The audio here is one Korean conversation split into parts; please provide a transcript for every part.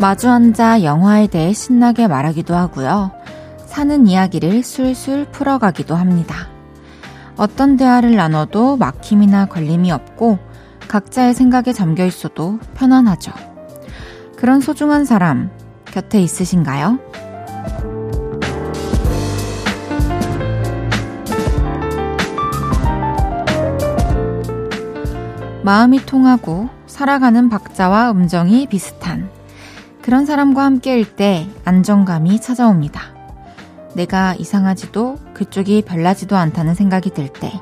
마주 앉아 영화에 대해 신나게 말하기도 하고요. 사는 이야기를 술술 풀어가기도 합니다. 어떤 대화를 나눠도 막힘이나 걸림이 없고 각자의 생각에 잠겨 있어도 편안하죠. 그런 소중한 사람 곁에 있으신가요? 마음이 통하고 살아가는 박자와 음정이 비슷한 그런 사람과 함께일 때 안정감이 찾아옵니다. 내가 이상하지도 그쪽이 별나지도 않다는 생각이 들 때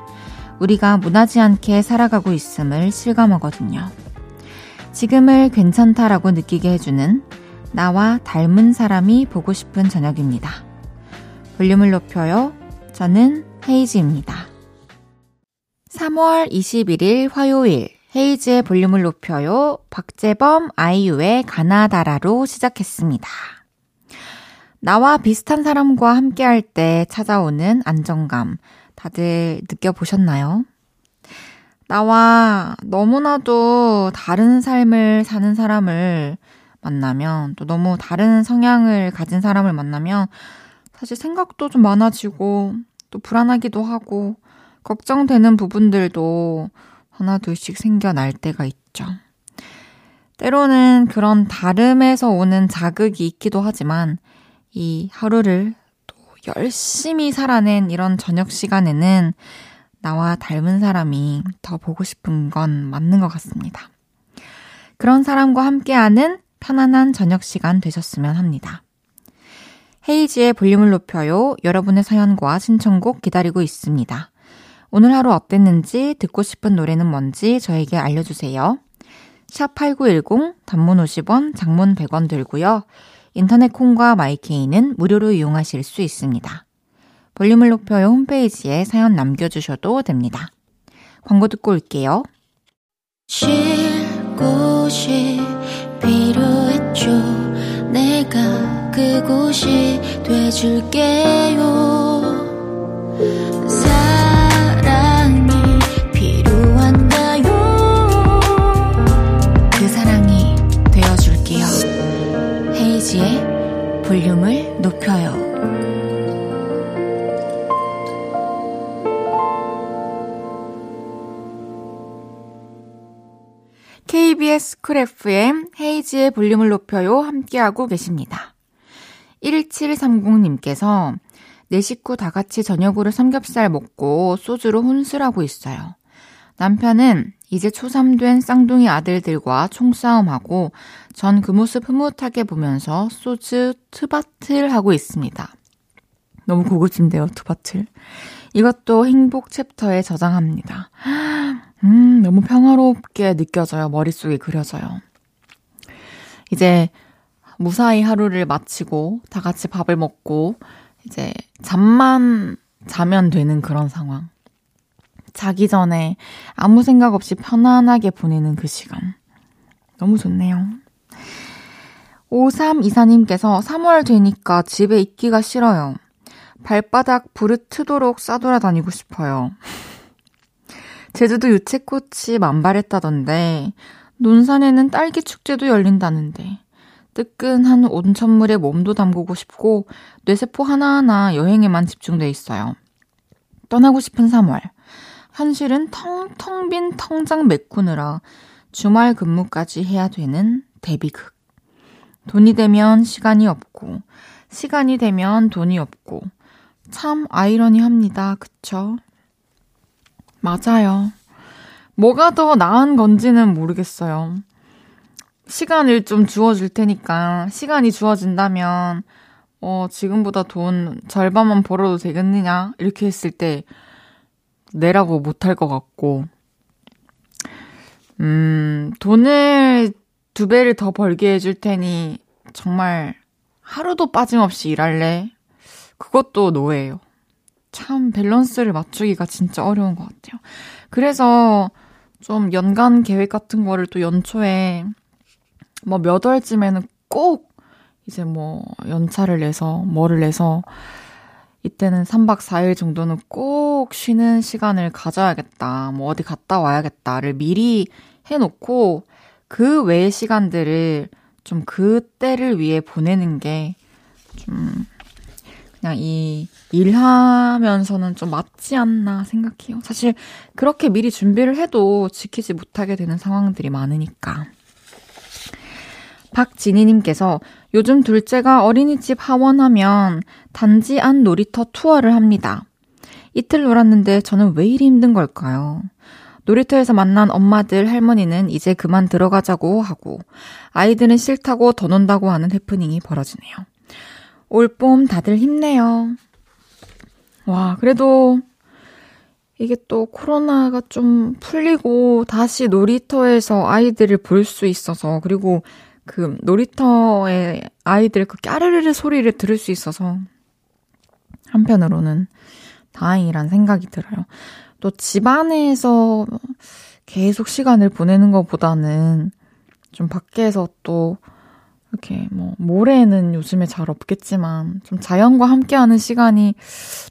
우리가 무나지 않게 살아가고 있음을 실감하거든요. 지금을 괜찮다라고 느끼게 해주는 나와 닮은 사람이 보고 싶은 저녁입니다. 볼륨을 높여요. 저는 헤이즈입니다. 3월 21일 화요일 헤이즈의 볼륨을 높여요. 박재범 아이유의 가나다라로 시작했습니다. 나와 비슷한 사람과 함께 할 때 찾아오는 안정감 다들 느껴보셨나요? 나와 너무나도 다른 삶을 사는 사람을 만나면 또 너무 다른 성향을 가진 사람을 만나면 사실 생각도 좀 많아지고 또 불안하기도 하고 걱정되는 부분들도 하나 둘씩 생겨날 때가 있죠. 때로는 그런 다름에서 오는 자극이 있기도 하지만 이 하루를 또 열심히 살아낸 이런 저녁 시간에는 나와 닮은 사람이 더 보고 싶은 건 맞는 것 같습니다. 그런 사람과 함께하는 편안한 저녁 시간 되셨으면 합니다. 헤이지의 볼륨을 높여요. 여러분의 사연과 신청곡 기다리고 있습니다. 오늘 하루 어땠는지 듣고 싶은 노래는 뭔지 저에게 알려주세요. 샵 8910 단문 50원, 장문 100원 들고요. 인터넷 콩과 마이케이는 무료로 이용하실 수 있습니다. 볼륨을 높여요 홈페이지에 사연 남겨주셔도 됩니다. 광고 듣고 올게요. 쉴 곳이 필요했죠. 내가 그곳이 돼줄게요. 볼륨을 높여요. KBS Cool FM 헤이즈의 볼륨을 높여요 함께하고 계십니다. 1730님께서 네 식구 다 같이 저녁으로 삼겹살 먹고 소주로 혼술하고 있어요. 남편은 이제 초3 된 쌍둥이 아들들과 총싸움하고 전 그 모습 흐뭇하게 보면서 소주 two bottle 하고 있습니다. 너무 고급진데요, two bottle. 이것도 행복 챕터에 저장합니다. 음, 너무 평화롭게 느껴져요. 머릿속에 그려져요. 이제 무사히 하루를 마치고 다 같이 밥을 먹고 이제 잠만 자면 되는 그런 상황. 자기 전에 아무 생각 없이 편안하게 보내는 그 시간. 너무 좋네요. 5324님께서 3월 되니까 집에 있기가 싫어요. 발바닥 부르트도록 싸돌아다니고 싶어요. 제주도 유채꽃이 만발했다던데, 논산에는 딸기 축제도 열린다는데, 뜨끈한 온천물에 몸도 담그고 싶고, 뇌세포 하나하나 여행에만 집중돼 있어요. 떠나고 싶은 3월. 현실은 텅텅 빈 텅장 메꾸느라 주말 근무까지 해야 되는 데뷔극. 돈이 되면 시간이 없고, 시간이 되면 돈이 없고, 참 아이러니합니다. 그쵸? 맞아요. 뭐가 더 나은 건지는 모르겠어요. 시간을 좀 주어줄 테니까, 시간이 주어진다면, 어, 지금보다 돈 절반만 벌어도 되겠느냐? 이렇게 했을 때, 내라고 못할 것 같고, 음, 돈을 두 배를 더 벌게 해줄 테니 정말 하루도 빠짐없이 일할래? 그것도 노예예요. 참 밸런스를 맞추기가 진짜 어려운 것 같아요. 그래서 좀 연간 계획 같은 거를 또 연초에 뭐 몇 월쯤에는 꼭 이제 뭐 연차를 내서 뭐를 내서 이때는 3박 4일 정도는 꼭 쉬는 시간을 가져야겠다. 뭐 어디 갔다 와야겠다를 미리 해놓고 그 외의 시간들을 좀 그때를 위해 보내는 게 좀 그냥 이 일하면서는 좀 맞지 않나 생각해요. 사실 그렇게 미리 준비를 해도 지키지 못하게 되는 상황들이 많으니까. 박진희님께서 요즘 둘째가 어린이집 하원하면 단지 안 놀이터 투어를 합니다. 이틀 놀았는데 저는 왜 이리 힘든 걸까요? 놀이터에서 만난 엄마들, 할머니는 이제 그만 들어가자고 하고, 아이들은 싫다고 더 논다고 하는 해프닝이 벌어지네요. 올봄 다들 힘내요. 와, 그래도 이게 또 코로나가 좀 풀리고 다시 놀이터에서 아이들을 볼 수 있어서, 그리고 그 놀이터에 아이들 그 까르르르 소리를 들을 수 있어서 한편으로는 다행이란 생각이 들어요. 또 집안에서 계속 시간을 보내는 것보다는 좀 밖에서 또 이렇게 뭐 모래는 요즘에 잘 없겠지만 좀 자연과 함께하는 시간이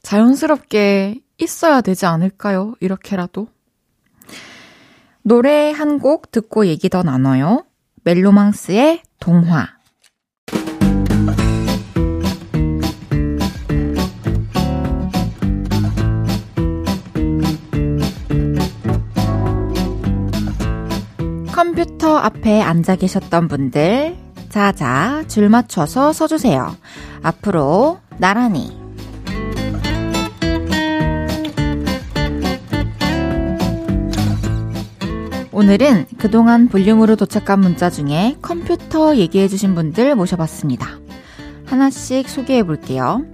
자연스럽게 있어야 되지 않을까요? 이렇게라도. 노래 한 곡 듣고 얘기 더 나눠요. 멜로망스의 동화. 컴퓨터 앞에 앉아 계셨던 분들, 자자, 줄 맞춰서 서주세요. 앞으로 나란히. 오늘은 그동안 볼륨으로 도착한 문자 중에 컴퓨터 얘기해주신 분들 모셔봤습니다. 하나씩 소개해 볼게요.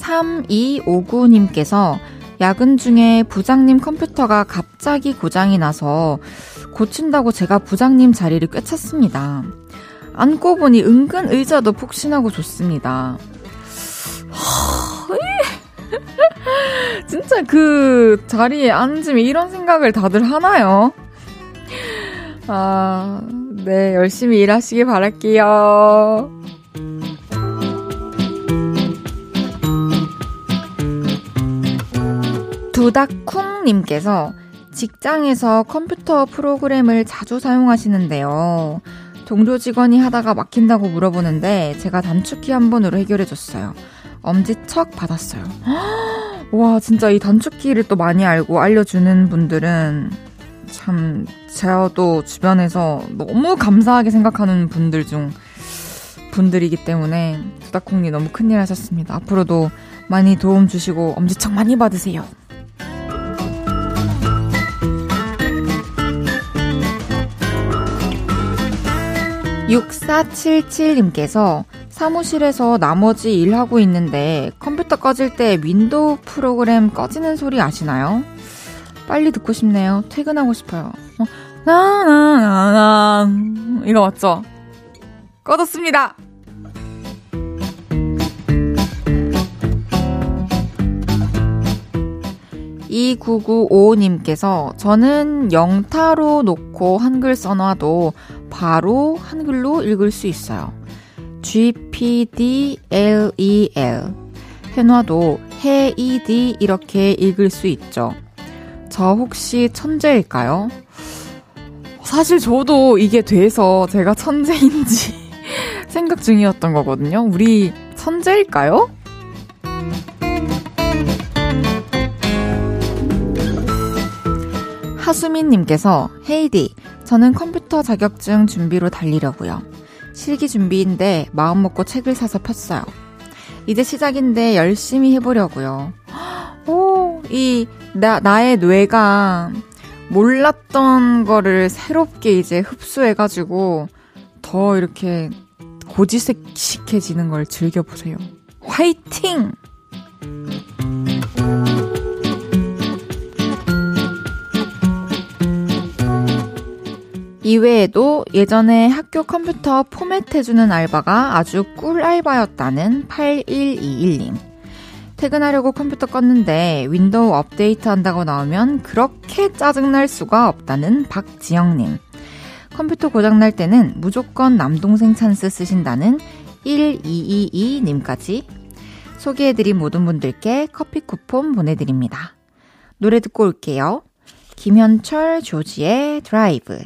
3259님께서 야근 중에 부장님 컴퓨터가 갑자기 고장이 나서 고친다고 제가 부장님 자리를 꿰찼습니다. 앉고 보니 은근 의자도 폭신하고 좋습니다. 진짜 그 자리에 앉으면 이런 생각을 다들 하나요? 아, 네, 열심히 일하시길 바랄게요. 두닥쿵님께서 직장에서 컴퓨터 프로그램을 자주 사용하시는데요. 동료 직원이 하다가 막힌다고 물어보는데 제가 단축키 한 번으로 해결해 줬어요. 엄지척 받았어요. 와, 진짜 이 단축키를 또 많이 알고 알려주는 분들은 참, 제가도 주변에서 너무 감사하게 생각하는 분들 중 분들이기 때문에 두다콩님 너무 큰일 하셨습니다. 앞으로도 많이 도움 주시고 엄지척 많이 받으세요. 6477님께서 사무실에서 나머지 일하고 있는데 컴퓨터 꺼질 때 윈도우 프로그램 꺼지는 소리 아시나요? 빨리 듣고 싶네요. 퇴근하고 싶어요. 어, 나나나나 이거 맞죠? 꺼졌습니다. 2995님께서 저는 영타로 놓고 한글 써놔도 바로 한글로 읽을 수 있어요. GPDLEL 해놔도 해이디 이렇게 읽을 수 있죠. 저 혹시 천재일까요? 사실 저도 이게 돼서 제가 천재인지 생각 중이었던 거거든요. 우리 천재일까요? 하수민님께서 헤이디, 저는 컴퓨터 자격증 준비로 달리려고요. 실기 준비인데 마음 먹고 책을 사서 폈어요. 이제 시작인데 열심히 해보려고요. 오, 이, 나, 나의 뇌가 몰랐던 거를 새롭게 이제 흡수해가지고 더 이렇게 고지식해지는 걸 즐겨보세요. 화이팅! 이외에도 예전에 학교 컴퓨터 포맷해주는 알바가 아주 꿀 알바였다는 8121님. 퇴근하려고 컴퓨터 껐는데 윈도우 업데이트 한다고 나오면 그렇게 짜증날 수가 없다는 박지영님. 컴퓨터 고장날 때는 무조건 남동생 찬스 쓰신다는 1222님까지 소개해드린 모든 분들께 커피 쿠폰 보내드립니다. 노래 듣고 올게요. 김현철 조지의 드라이브.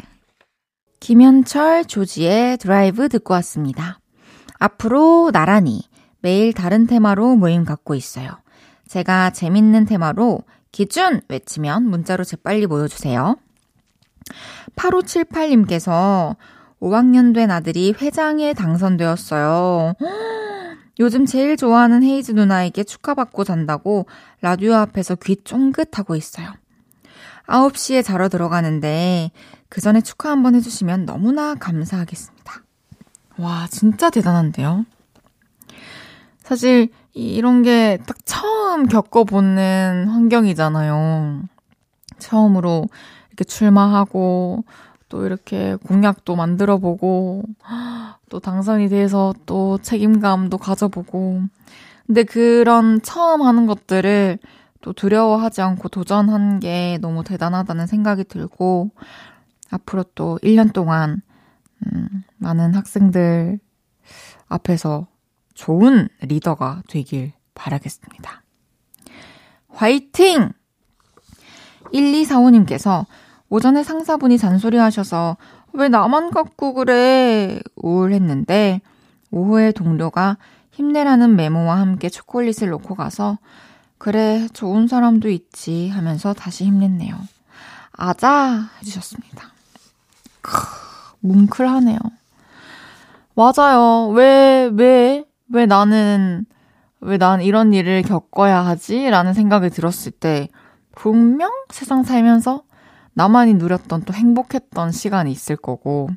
김현철, 조지의 드라이브 듣고 왔습니다. 앞으로 나란히 매일 다른 테마로 모임 갖고 있어요. 제가 재밌는 테마로 기준 외치면 문자로 재빨리 모여주세요. 8578님께서 5학년 된 아들이 회장에 당선되었어요. 요즘 제일 좋아하는 헤이즈 누나에게 축하받고 잔다고 라디오 앞에서 귀 쫑긋하고 있어요. 9시에 자러 들어가는데 그 전에 축하 한번 해주시면 너무나 감사하겠습니다. 와, 진짜 대단한데요? 사실 이런 게 딱 처음 겪어보는 환경이잖아요. 처음으로 이렇게 출마하고 또 이렇게 공약도 만들어 보고 또 당선이 돼서 또 책임감도 가져보고 근데 그런 처음 하는 것들을 또 두려워하지 않고 도전한 게 너무 대단하다는 생각이 들고 앞으로 또 1년 동안 음, 많은 학생들 앞에서 좋은 리더가 되길 바라겠습니다. 화이팅! 1245님께서 오전에 상사분이 잔소리 하셔서 왜 나만 갖고 그래? 우울했는데 오후에 동료가 힘내라는 메모와 함께 초콜릿을 놓고 가서 그래, 좋은 사람도 있지 하면서 다시 힘냈네요. 아자! 해주셨습니다. 크, 뭉클하네요. 맞아요. 왜, 왜, 왜 나는, 왜 난 이런 일을 겪어야 하지? 라는 생각이 들었을 때, 분명 세상 살면서 나만이 누렸던 또 행복했던 시간이 있을 거고,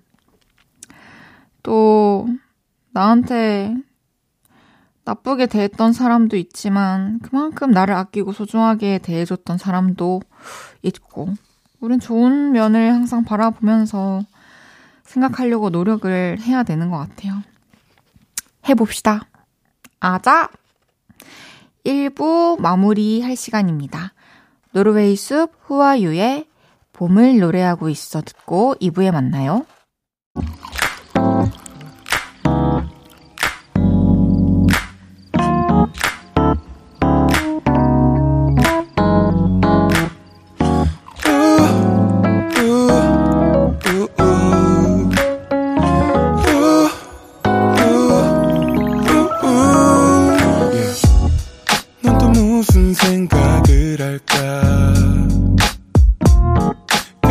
또, 나한테 나쁘게 대했던 사람도 있지만, 그만큼 나를 아끼고 소중하게 대해줬던 사람도 있고, 우린 좋은 면을 항상 바라보면서 생각하려고 노력을 해야 되는 것 같아요. 해봅시다. 아자! 1부 마무리할 시간입니다. 노르웨이 숲 후아유의 봄을 노래하고 있어 듣고 2부에 만나요.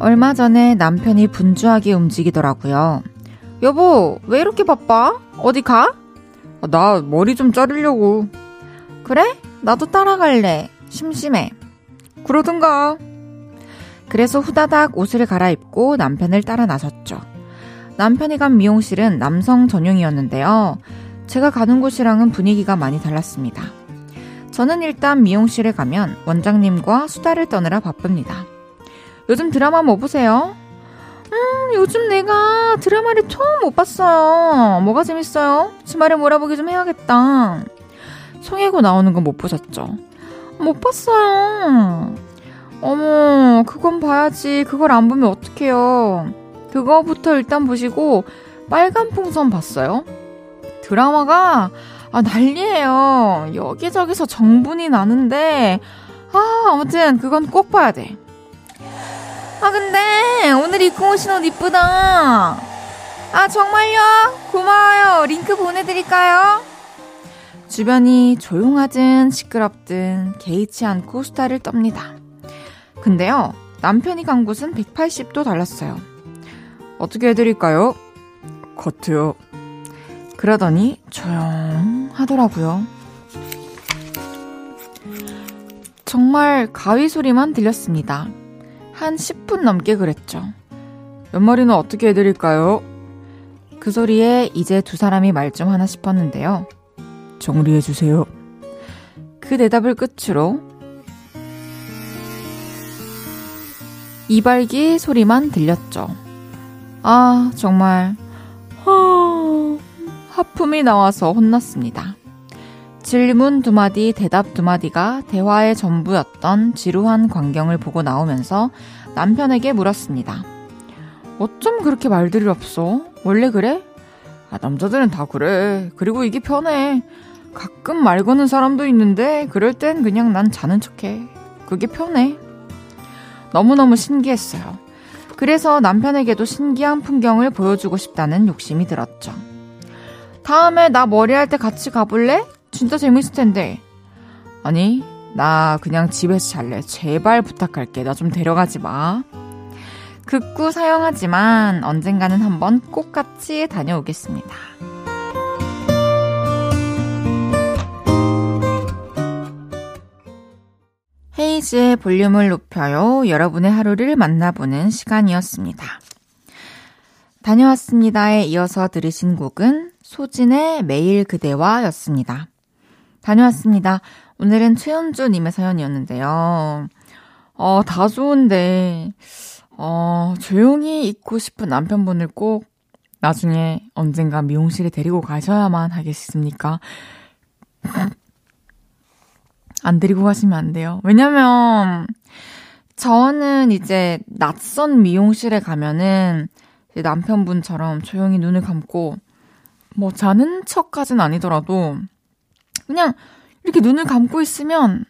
얼마 전에 남편이 분주하게 움직이더라고요. 여보, 왜 이렇게 바빠? 어디 가? 나 머리 좀 자르려고. 그래? 나도 따라갈래. 심심해. 그러든가. 그래서 후다닥 옷을 갈아입고 남편을 따라 나섰죠. 남편이 간 미용실은 남성 전용이었는데요. 제가 가는 곳이랑은 분위기가 많이 달랐습니다. 저는 일단 미용실에 가면 원장님과 수다를 떠느라 바쁩니다. 요즘 드라마 뭐 보세요? 음, 요즘 내가 드라마를 처음 못 봤어요. 뭐가 재밌어요? 주말에 몰아보기 좀 해야겠다. 송혜고 나오는 건 못 보셨죠? 못 봤어요. 어머, 그건 봐야지. 그걸 안 보면 어떡해요. 그거부터 일단 보시고, 빨간 풍선 봤어요? 드라마가, 아, 난리예요. 여기저기서 정분이 나는데, 아, 아무튼, 그건 꼭 봐야 돼. 아, 근데, 오늘 입고 오신 옷 이쁘다. 아, 정말요? 고마워요. 링크 보내드릴까요? 주변이 조용하든 시끄럽든 개의치 않고 수다를 떱니다. 근데요, 남편이 간 곳은 180도 달랐어요. 어떻게 해드릴까요? 겉트요. 그러더니 조용하더라고요. 정말 가위 소리만 들렸습니다. 한 10분 넘게 그랬죠. 옆머리는 어떻게 해드릴까요? 그 소리에 이제 두 사람이 말 좀 하나 싶었는데요. 정리해주세요. 그 대답을 끝으로 이발기 소리만 들렸죠. 아, 정말, 하... 하품이 나와서 혼났습니다. 질문 두 마디, 대답 두 마디가 대화의 전부였던 지루한 광경을 보고 나오면서 남편에게 물었습니다. 어쩜 그렇게 말들이 없어? 원래 그래? 아, 남자들은 다 그래. 그리고 이게 편해. 가끔 말 거는 사람도 있는데, 그럴 땐 그냥 난 자는 척해. 그게 편해. 너무너무 신기했어요. 그래서 남편에게도 신기한 풍경을 보여주고 싶다는 욕심이 들었죠. 다음에 나 머리할 때 같이 가볼래? 진짜 재밌을 텐데. 아니, 나 그냥 집에서 잘래. 제발 부탁할게. 나 좀 데려가지 마. 극구 사용하지만 언젠가는 한번 꼭 같이 다녀오겠습니다. 헤이즈의 볼륨을 높여요. 여러분의 하루를 만나보는 시간이었습니다. 다녀왔습니다에 이어서 들으신 곡은 소진의 매일 그대와 였습니다. 다녀왔습니다. 오늘은 최현주님의 사연이었는데요. 어, 다 좋은데, 어, 조용히 있고 싶은 남편분을 꼭 나중에 언젠가 미용실에 데리고 가셔야만 하겠습니까? 안 데리고 가시면 안 돼요. 왜냐면, 저는 이제 낯선 미용실에 가면은 남편분처럼 조용히 눈을 감고, 뭐 자는 척까진 아니더라도, 그냥 이렇게 눈을 감고 있으면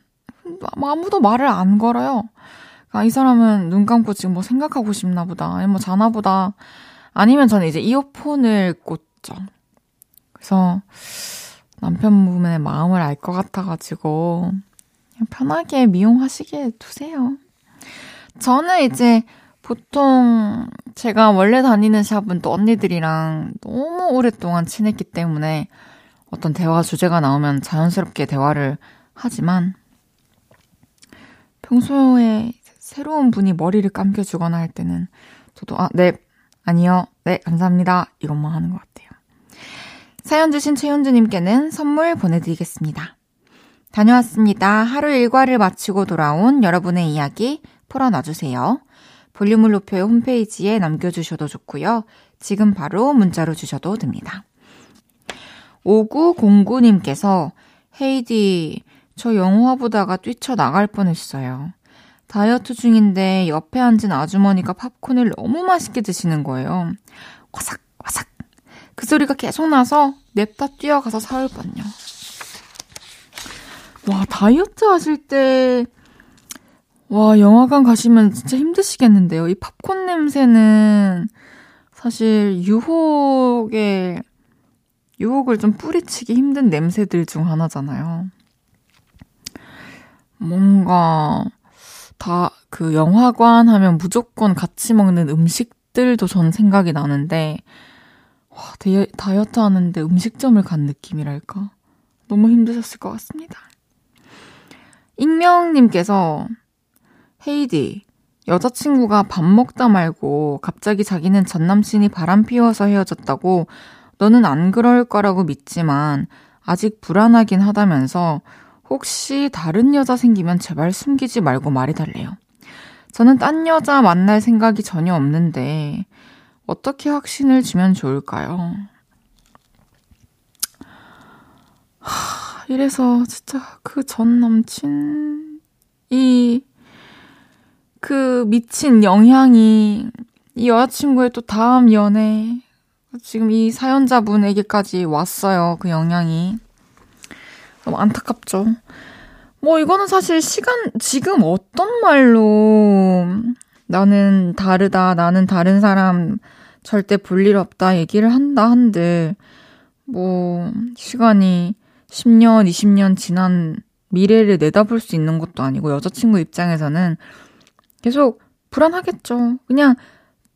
아무도 말을 안 걸어요. 아, 이 사람은 눈 감고 지금 뭐 생각하고 싶나 보다. 아니면 뭐 자나 보다. 아니면 저는 이제 이어폰을 꽂죠. 그래서 남편분의 마음을 알 것 같아가지고 편하게 미용하시게 두세요. 저는 이제 보통 제가 원래 다니는 샵은 또 언니들이랑 너무 오랫동안 친했기 때문에 어떤 대화 주제가 나오면 자연스럽게 대화를 하지만 평소에 새로운 분이 머리를 감겨주거나 할 때는 저도 아, 네, 아니요, 네, 감사합니다. 이것만 하는 것 같아요. 사연 주신 최현주님께는 선물 보내드리겠습니다. 다녀왔습니다. 하루 일과를 마치고 돌아온 여러분의 이야기 풀어놔주세요. 볼륨을 높여 홈페이지에 남겨주셔도 좋고요. 지금 바로 문자로 주셔도 됩니다. 5909님께서 헤이디, 저 영화 보다가 뛰쳐나갈 뻔했어요. 다이어트 중인데 옆에 앉은 아주머니가 팝콘을 너무 맛있게 드시는 거예요. 와삭, 와삭. 그 소리가 계속 나서 냅다 뛰어가서 사올 뻔요. 와, 다이어트 하실 때, 와, 영화관 가시면 진짜 힘드시겠는데요. 이 팝콘 냄새는 사실 유혹에 유혹을 좀 뿌리치기 힘든 냄새들 중 하나잖아요. 뭔가 다 그 영화관 하면 무조건 같이 먹는 음식들도 전 생각이 나는데 와, 다이, 다이어트 하는데 음식점을 간 느낌이랄까? 너무 힘드셨을 것 같습니다. 익명님께서 헤이디 여자친구가 밥 먹다 말고 갑자기 자기는 전 남친이 바람 피워서 헤어졌다고 너는 안 그럴 거라고 믿지만 아직 불안하긴 하다면서 혹시 다른 여자 생기면 제발 숨기지 말고 말해달래요. 저는 딴 여자 만날 생각이 전혀 없는데 어떻게 확신을 주면 좋을까요? 하, 이래서 진짜 그 전 남친이 그 미친 영향이 이 여자친구의 또 다음 연애 지금 이 사연자분에게까지 왔어요. 그 영향이. 너무 안타깝죠. 뭐 이거는 사실 시간, 지금 어떤 말로 나는 다르다, 나는 다른 사람 절대 볼 일 없다 얘기를 한다 한들 뭐 시간이 10년, 20년 지난 미래를 내다볼 수 있는 것도 아니고 여자친구 입장에서는 계속 불안하겠죠. 그냥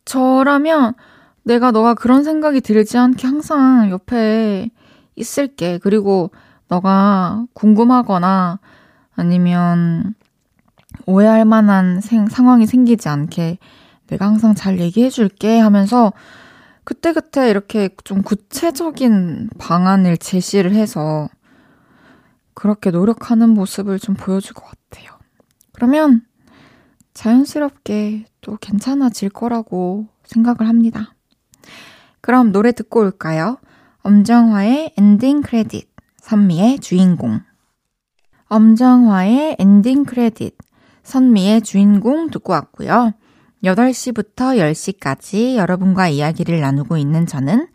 저라면 내가 너가 그런 생각이 들지 않게 항상 옆에 있을게. 그리고 너가 궁금하거나 아니면 오해할 만한 생, 상황이 생기지 않게 내가 항상 잘 얘기해 줄게 하면서 그때그때 이렇게 좀 구체적인 방안을 제시를 해서 그렇게 노력하는 모습을 좀 보여줄 것 같아요. 그러면 자연스럽게 또 괜찮아질 거라고 생각을 합니다. 그럼 노래 듣고 올까요? 엄정화의 엔딩 크레딧, 선미의 주인공. 엄정화의 엔딩 크레딧, 선미의 주인공 듣고 왔고요. 8시부터 10시까지 여러분과 이야기를 나누고 있는 저는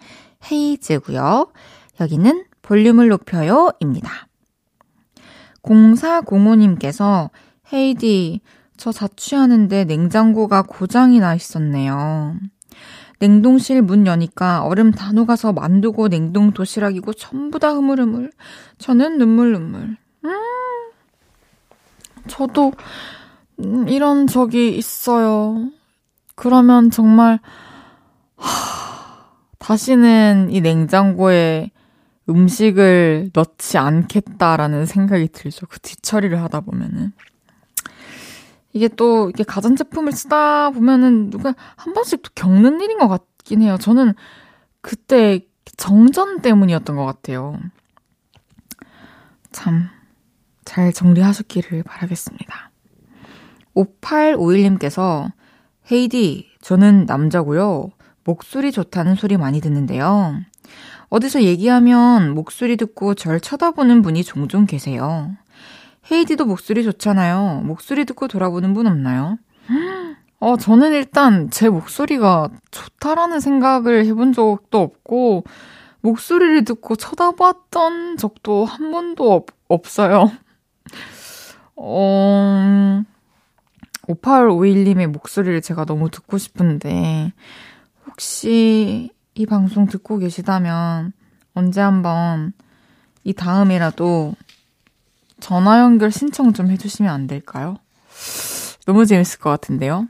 헤이즈고요. 여기는 볼륨을 높여요 입니다. 0405님께서 헤이디, 저 자취하는데 냉장고가 고장이 나 있었네요. 냉동실 문 여니까 얼음 다 녹아서 만두고 냉동 도시락이고 전부 다 흐물흐물. 저는 눈물 눈물. 음. 저도 음, 이런 적이 있어요. 그러면 정말 하, 다시는 이 냉장고에 음식을 넣지 않겠다라는 생각이 들죠. 그 뒤처리를 하다 보면은. 이게 또 이게 가전제품을 쓰다 보면은 누가 한 번씩 또 겪는 일인 것 같긴 해요. 저는 그때 정전 때문이었던 것 같아요. 참, 잘 정리하셨기를 바라겠습니다. 5851님께서 헤이디, 저는 남자고요. 목소리 좋다는 소리 많이 듣는데요. 어디서 얘기하면 목소리 듣고 절 쳐다보는 분이 종종 계세요. 헤이디도 목소리 좋잖아요. 목소리 듣고 돌아보는 분 없나요? 어, 저는 일단 제 목소리가 좋다라는 생각을 해본 적도 없고, 목소리를 듣고 쳐다봤던 적도 한 번도 없, 없어요. 어, 5851님의 목소리를 제가 너무 듣고 싶은데, 혹시 이 방송 듣고 계시다면 언제 한번 이 다음이라도 전화 연결 신청 좀 해주시면 안 될까요? 너무 재밌을 것 같은데요.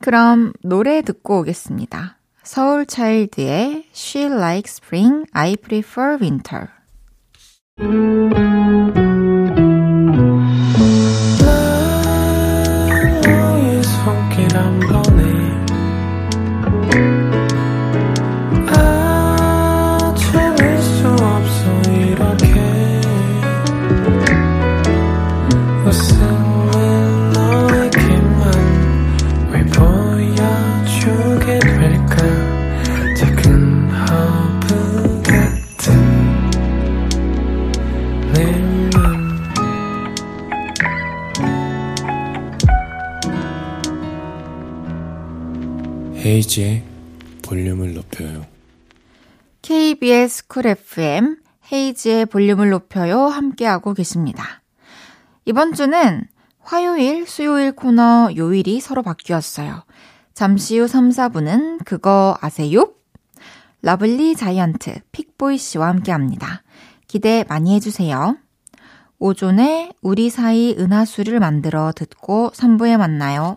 그럼 노래 듣고 오겠습니다. 서울 차일드의 She Likes Spring, I Prefer Winter. 헤이즈의 볼륨을 높여요. KBS Cool FM 헤이즈의 볼륨을 높여요 함께하고 계십니다. 이번 주는 화요일, 수요일 코너 요일이 서로 바뀌었어요. 잠시 후 3, 4부는 그거 아세요? lovely giant 픽보이 씨와 함께 합니다. 기대 많이 해주세요. 오존의 우리 사이 은하수를 만들어 듣고 3부에 만나요.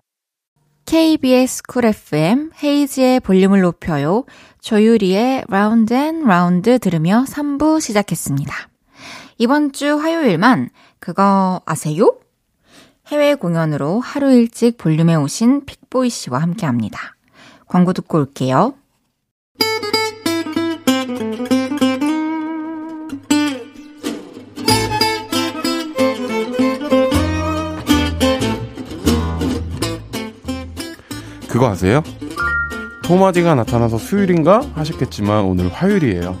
KBS Cool FM 헤이즈의 볼륨을 높여요. 조유리의 Round and Round 들으며 3부 시작했습니다. 이번 주 화요일만 그거 아세요? 해외 공연으로 하루 일찍 볼륨에 오신 픽보이 씨와 함께 합니다. 광고 듣고 올게요. 그거 아세요? 토마디가 나타나서 수요일인가 하셨겠지만 오늘 화요일이에요.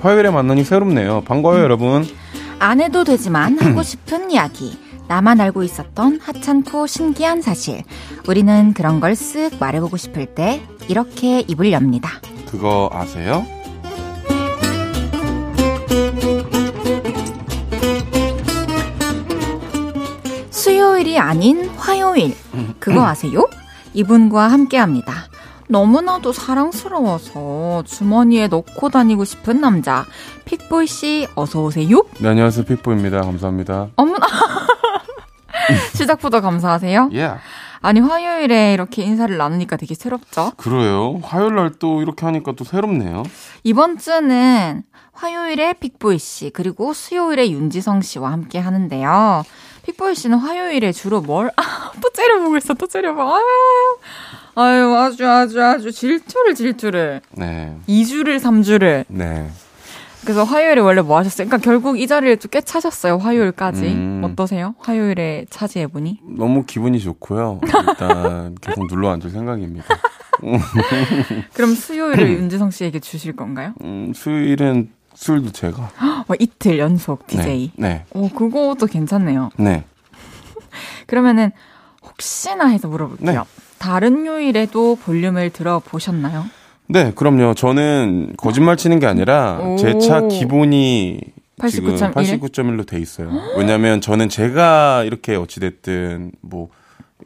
화요일에 만나니 새롭네요. 반가워요, 여러분. 안 해도 되지만 하고 싶은 이야기. 나만 알고 있었던 하찮고 신기한 사실. 우리는 그런 걸 쓱 말해보고 싶을 때 이렇게 입을 엽니다. 그거 아세요? 수요일이 아닌 화요일. 그거 아세요? 이분과 함께 합니다. 너무나도 사랑스러워서 주머니에 넣고 다니고 싶은 남자. 픽보이 씨, 어서오세요. 네, 안녕하세요. 픽보입니다. 감사합니다. 어머나. 시작부터 감사하세요. 예. 아니 화요일에 이렇게 인사를 나누니까 되게 새롭죠? 그래요. 화요일 날 또 이렇게 하니까 또 새롭네요. 이번 주는 화요일에 픽보이 씨 그리고 수요일에 윤지성 씨와 함께 하는데요. 픽보이 씨는 화요일에 주로 뭘? 아, 또 째려보고 있어. 또 째려봐. 아유, 아유, 아주 아주 아주 질투를 질투를. 네. 2주를 3주를. 네. 그래서 화요일에 원래 뭐 하셨어요? 그러니까 결국 이 자리를 또 꽤 차셨어요. 화요일까지. 음. 어떠세요? 화요일에 차지해 보니? 너무 기분이 좋고요. 일단 계속 눌러 앉을 생각입니다. 그럼 수요일을 윤지성 씨에게 주실 건가요? 음, 수요일은 술도 제가. 어, 이틀 연속 DJ. 네. 오, 그것도 괜찮네요. 네. 네. 그러면은 혹시나 해서 물어볼게요. 네. 다른 요일에도 볼륨을 들어보셨나요? 네, 그럼요. 저는 거짓말 치는 게 아니라 오. 제차 기본이 지금 89.1? 89.1로 돼 있어요. 왜냐면 저는 제가 이렇게 어찌됐든 뭐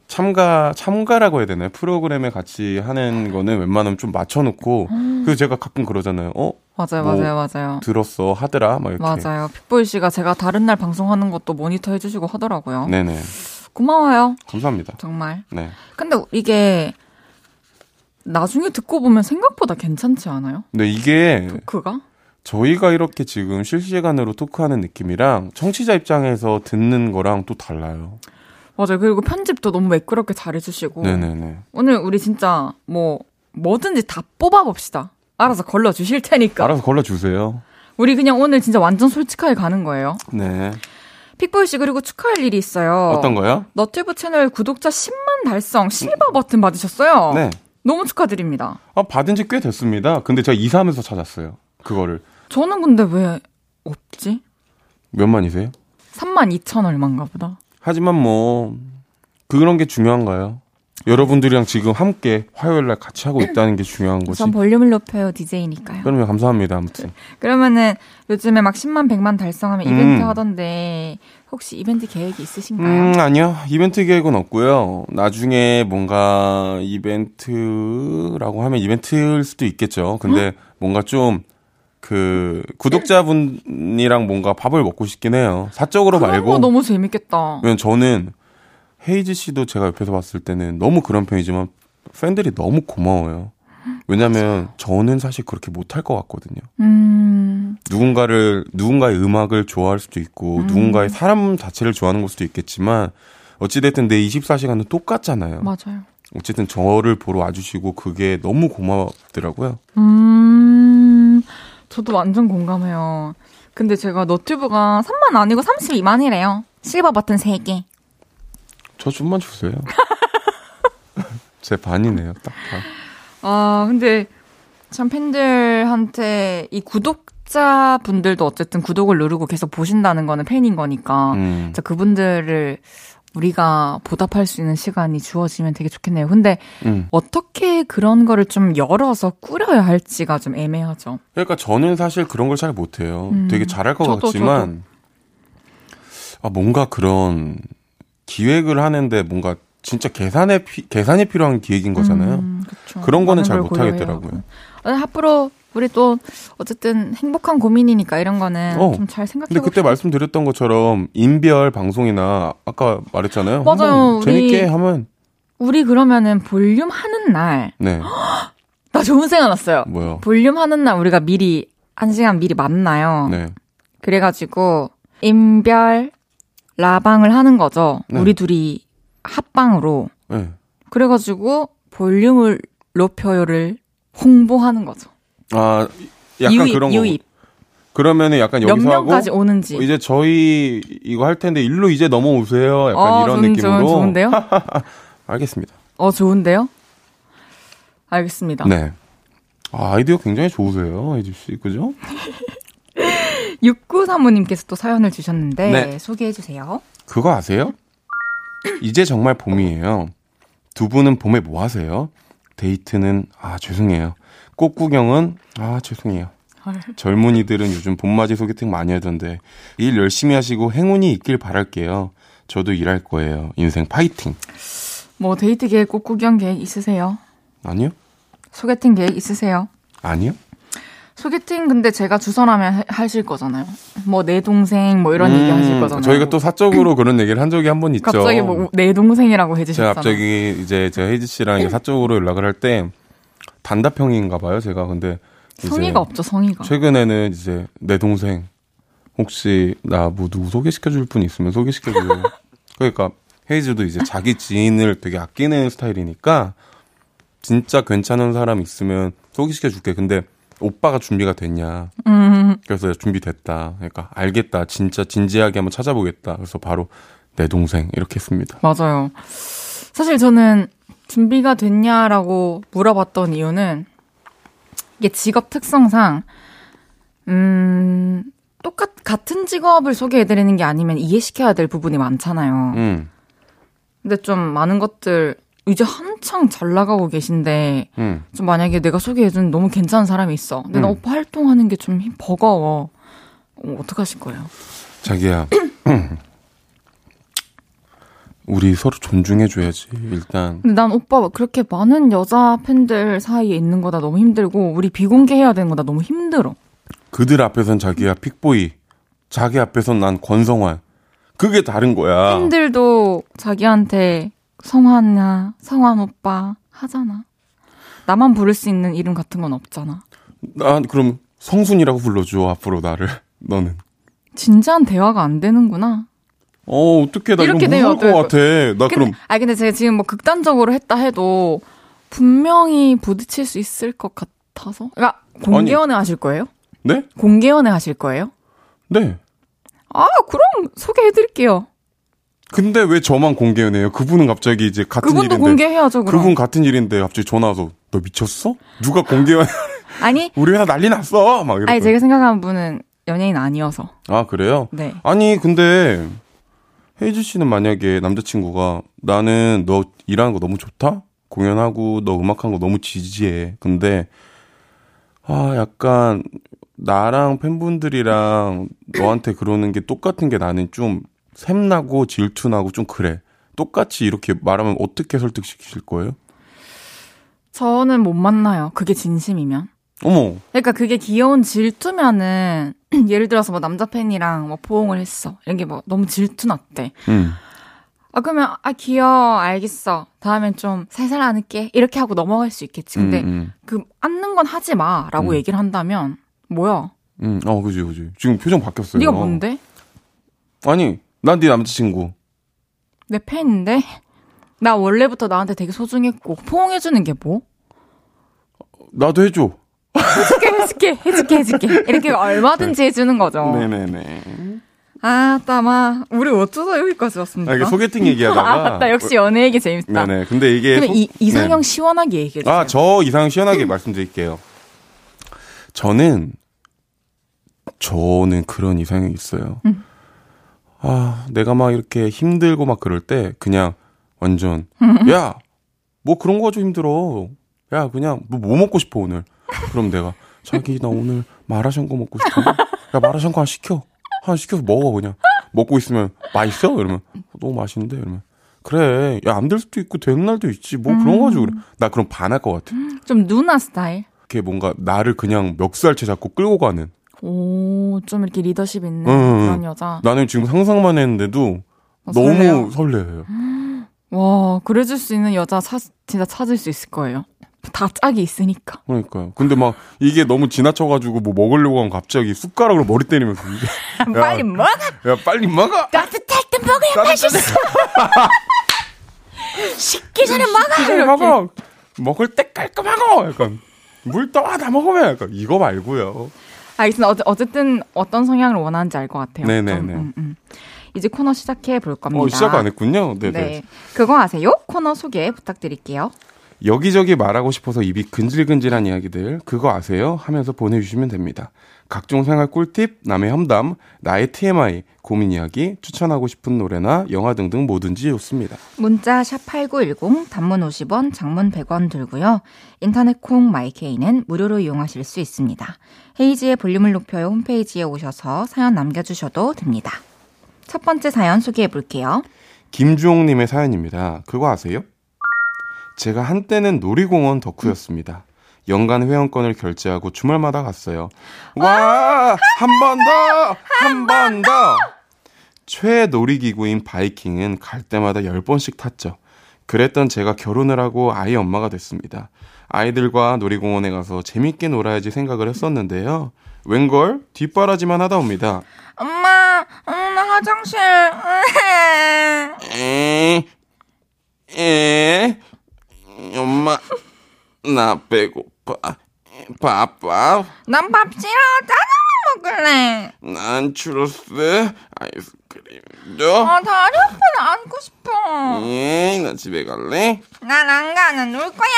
참가, 참가라고 해야 되나요? 프로그램에 같이 하는 거는 웬만하면 좀 맞춰놓고, 그래서 제가 가끔 그러잖아요. 어? 맞아요, 뭐 맞아요, 맞아요. 들었어, 하더라? 막 이렇게. 맞아요. 픽보이 씨가 제가 다른 날 방송하는 것도 모니터 해주시고 하더라고요. 네네. 고마워요. 감사합니다. 정말. 네. 근데 이게 나중에 듣고 보면 생각보다 괜찮지 않아요? 근데 이게 토크가? 저희가 이렇게 지금 실시간으로 토크하는 느낌이랑 청취자 입장에서 듣는 거랑 또 달라요. 맞아요. 그리고 편집도 너무 매끄럽게 잘해주시고. 네네네. 오늘 우리 진짜 뭐 뭐든지 다 뽑아봅시다. 알아서 걸러주실 테니까. 알아서 걸러주세요. 우리 그냥 오늘 진짜 완전 솔직하게 가는 거예요. 네. 픽보이 씨 그리고 축하할 일이 있어요. 어떤 거요? 너튜브 채널 구독자 10만 달성 실버 버튼 받으셨어요. 네. 너무 축하드립니다. 아, 받은 지 꽤 됐습니다. 근데 제가 이사하면서 찾았어요. 그거를. 저는 근데 왜 없지? 몇 만이세요? 3만 2천 얼마인가 보다. 하지만 뭐, 그런 게 중요한가요? 여러분들이랑 지금 함께 화요일 날 같이 하고 있다는 게 중요한 거지. 전 볼륨을 높여요 DJ니까요. 그러면 감사합니다, 아무튼. 그러면은 요즘에 막 10만 100만 달성하면 이벤트 음. 하던데 혹시 이벤트 계획이 있으신가요? 음, 아니요. 이벤트 계획은 없고요. 나중에 뭔가 이벤트라고 하면 이벤트일 수도 있겠죠. 근데 뭔가 좀, 그, 구독자분이랑 뭔가 밥을 먹고 싶긴 해요. 사적으로 그런 말고. 거 너무 재밌겠다. 왜냐면 저는 헤이즈 씨도 제가 옆에서 봤을 때는 너무 그런 편이지만 팬들이 너무 고마워요. 왜냐면 저는 사실 그렇게 못할 것 같거든요. 음, 누군가를 누군가의 음악을 좋아할 수도 있고 누군가의 사람 자체를 좋아하는 걸 수도 있겠지만 어찌됐든 내 24시간은 똑같잖아요. 맞아요. 어쨌든 저를 보러 와주시고 그게 너무 고맙더라고요. 음, 저도 완전 공감해요. 근데 제가 너튜브가 3만 아니고 32만이래요. 실버 버튼 3개. 저 좀만 주세요. 제 반이네요, 딱 반. 아, 근데 참 팬들한테 이 구독자 분들도 어쨌든 구독을 누르고 계속 보신다는 거는 팬인 거니까 음. 그분들을 우리가 보답할 수 있는 시간이 주어지면 되게 좋겠네요. 근데 음. 어떻게 그런 거를 좀 열어서 꾸려야 할지가 좀 애매하죠. 그러니까 저는 사실 그런 걸 잘 못해요. 음. 되게 잘할 것 저도, 같지만, 아, 뭔가 그런 기획을 하는데 뭔가 진짜 계산에 피, 계산이 필요한 기획인 거잖아요. 음. 그런 거는 잘 못하겠더라고요. 하고. 어, 앞으로 우리 또 어쨌든 행복한 고민이니까 이런 거는 어. 좀잘 생각해 근데 그때 말씀드렸던 것처럼 인별 방송이나 아까 말했잖아요. 맞아요. 한번 재밌게 하면 우리 그러면은 볼륨 하는 날 네 나 좋은 생각 났어요. 뭐요? 볼륨 하는 날 우리가 미리 한 시간 미리 만나요. 네 그래가지고 인별 라방을 하는 거죠. 네. 우리 둘이 합방으로. 네. 그래가지고 볼륨을 높여요를 홍보하는 거죠. 아 약간 유입, 그런 거. 유입. 그러면은 약간 몇 여기서 명까지 하고 오는지. 이제 저희 이거 할 텐데 일로 이제 넘어오세요. 약간 어, 이런 좋은, 느낌으로. 좋은, 좋은데요? 알겠습니다. 어, 좋은데요? 알겠습니다. 네. 아, 아이디어 굉장히 좋으세요, 혜주 씨. 그죠? 6935님께서 또 사연을 주셨는데 네. 소개해 주세요. 그거 아세요? 이제 정말 봄이에요. 두 분은 봄에 뭐 하세요? 데이트는, 아, 죄송해요. 꽃 구경은, 아, 죄송해요. 젊은이들은 요즘 봄맞이 소개팅 많이 하던데, 일 열심히 하시고 행운이 있길 바랄게요. 저도 일할 거예요. 인생 파이팅. 뭐 데이트 계획, 꽃 구경 계획 있으세요? 아니요? 소개팅 계획 있으세요? 아니요? 소개팅 근데 제가 주선하면 하- 하실 거잖아요. 뭐 내 동생 뭐 이런 음, 얘기 하실 거잖아요. 저희가 또 사적으로 그런 얘기를 한 적이 한 번 있죠. 갑자기 뭐 내 동생이라고 해주셨잖아요. 제가 갑자기 이제 제가 혜지 씨랑 사적으로 연락을 할 때 단답형인가 봐요. 제가 근데 성의가 없죠. 성의가. 최근에는 이제 내 동생 혹시 나 뭐 누구 소개시켜 줄 분 있으면 소개시켜 줘요. 그러니까 헤이즈도 이제 자기 지인을 되게 아끼는 스타일이니까 진짜 괜찮은 사람 있으면 소개시켜 줄게. 근데 오빠가 준비가 됐냐. 음. 그래서 준비됐다. 그러니까 알겠다. 진짜 진지하게 한번 찾아보겠다. 그래서 바로 내 동생 이렇게 했습니다. 맞아요. 사실 저는 준비가 됐냐라고 물어봤던 이유는 이게 직업 특성상 음 똑같 같은 직업을 소개해 드리는 게 아니면 이해시켜야 될 부분이 많잖아요. 음. 근데 좀 많은 것들 이제 한창 잘 나가고 계신데 음. 좀 만약에 내가 소개해준 너무 괜찮은 사람이 있어. 근데 음. 나 오빠 활동하는 게 좀 버거워. 어, 어떡하실 거예요? 자기야. 우리 서로 존중해줘야지, 일단. 근데 난 오빠 그렇게 많은 여자 팬들 사이에 있는 거다 너무 힘들고, 우리 비공개해야 되는 거다 너무 힘들어. 그들 앞에선 자기야 픽보이, 자기 앞에선 난 권성환. 그게 다른 거야. 팬들도 자기한테 성환이나 성환 오빠 하잖아. 나만 부를 수 있는 이름 같은 건 없잖아. 난 그럼 성순이라고 불러줘 앞으로 나를 너는. 진지한 대화가 안 되는구나. 어 어떻게 나 이렇게 이거 무서울 것 같아. 나 근데, 그럼. 아 근데 제가 지금 뭐 극단적으로 했다 해도 분명히 부딪힐 수 있을 것 같아서. 그러니까 공개 연애 하실 거예요? 네? 공개 연애 하실 거예요? 네. 아 그럼 소개해드릴게요. 근데 왜 저만 공개연애요? 그분은 갑자기 이제 같은 그분도 일인데. 공개해야죠. 그럼. 그분 같은 일인데 갑자기 전화 와서 너 미쳤어? 누가 공개연애? 아니 우리 회사 난리 났어. 막 이렇게. 아니 제가 생각하는 분은 연예인 아니어서. 아 그래요? 네. 아니 근데 헤이즈 씨는 만약에 남자친구가 나는 너 일하는 거 너무 좋다? 공연하고 너 음악하는 거 너무 지지해. 근데 아 약간 나랑 팬분들이랑 너한테 그러는 게 똑같은 게 나는 좀 샘나고 질투나고 좀 그래. 똑같이 이렇게 말하면 어떻게 설득시키실 거예요? 저는 못 만나요. 그게 진심이면. 어머. 그러니까 그게 귀여운 질투면은 예를 들어서 뭐 남자 팬이랑 뭐 포옹을 했어. 이런 게 뭐 너무 질투 났대. 음. 아 그러면 아 귀여워 알겠어. 다음엔 좀 살살 안을게 이렇게 하고 넘어갈 수 있겠지. 근데 음, 음. 그 안는 건 하지 마라고 음. 얘기를 한다면 뭐야? 음, 어 그지 그지. 지금 표정 바뀌었어요. 네가 뭔데? 아니 난 네 남자친구. 내 팬인데 나 원래부터 나한테 되게 소중했고 포옹해주는 게 뭐? 나도 해줘. 해줄게, 해줄게, 해줄게, 해줄게. 이렇게 얼마든지 네. 해주는 거죠. 네네네. 아, 따마. 우리 어쩌다 여기까지 왔습니까? 아, 이게 소개팅 얘기하다가. 아, 맞다. 역시 연애 얘기 재밌다. 네네. 근데 이게. 소... 이, 이상형 네. 시원하게 얘기해주세요. 아, 저 이상형 시원하게 말씀드릴게요. 저는, 저는 그런 이상형이 있어요. 음. 아, 내가 막 이렇게 힘들고 막 그럴 때, 그냥 완전, 음. 야! 뭐 그런 거좀 힘들어. 야, 그냥, 뭐, 뭐 먹고 싶어, 오늘. 그럼 내가 자기 나 오늘 마라샹궈 먹고 싶어. 야 마라샹궈 하나 시켜. 하나 시켜서 먹어 그냥. 먹고 있으면 맛있어? 이러면 너무 맛있는데 이러면 그래 야 안 될 수도 있고 되는 날도 있지 뭐 그런 거 가지고 그래. 나 그럼 반할 것 같아. 좀 누나 스타일. 이렇게 뭔가 나를 그냥 멱살채 잡고 끌고 가는. 오, 좀 이렇게 리더십 있는 응, 그런 여자. 나는 지금 상상만 했는데도 어, 너무 설레요. 와, 그래줄 수 있는 여자 사, 진짜 찾을 수 있을 거예요. 다 짝이 있으니까. 그러니까요. 근데 막 이게 너무 지나쳐가지고 뭐 먹으려고 하면 갑자기 숟가락으로 머리 때리면서 야, 빨리 먹어. 야 빨리 먹어. 따뜻할 때 먹어야 맛있어. 식기 전에 먹어. 이렇게. 먹어. 먹을 때 깔끔하고 약간 물 떠와 다 먹으면 약간 이거 말고요. 알겠습니다. 어쨌든 어떤 성향을 원하는지 알 것 같아요. 네네네. 음, 음. 이제 코너 시작해 볼 겁니다. 어, 시작 안 했군요. 네네. 네. 그거 아세요? 코너 소개 부탁드릴게요. 여기저기 말하고 싶어서 입이 근질근질한 이야기들 그거 아세요? 하면서 보내주시면 됩니다. 각종 생활 꿀팁, 남의 험담, 나의 TMI, 고민 이야기, 추천하고 싶은 노래나 영화 등등 뭐든지 좋습니다. 문자 샵8910 단문 50원, 장문 100원 들고요. 인터넷 콩 마이케이는 무료로 이용하실 수 있습니다. 헤이지의 볼륨을 높여요 홈페이지에 오셔서 사연 남겨주셔도 됩니다. 첫 번째 사연 소개해 볼게요. 김주홍님의 사연입니다. 그거 아세요? 제가 한때는 놀이공원 덕후였습니다. 연간 회원권을 결제하고 주말마다 갔어요. 와! 한 번 더! 한 번 더! 최 놀이기구인 바이킹은 갈 때마다 10번씩 탔죠. 그랬던 제가 결혼을 하고 아이 엄마가 됐습니다. 아이들과 놀이공원에 가서 재밌게 놀아야지 생각을 했었는데요. 웬걸 뒷바라지만 하다 옵니다. 엄마, 음, 나 화장실. 에, 에, 엄마, 나 배고파. 밥밥. 난밥 싫어. 짜장면 먹을래. 난 추러스 아이스크림 줘. 아, 다리 아프면 안고 싶어. 예, 나 집에 갈래? 난 안 가. 난놀 거야.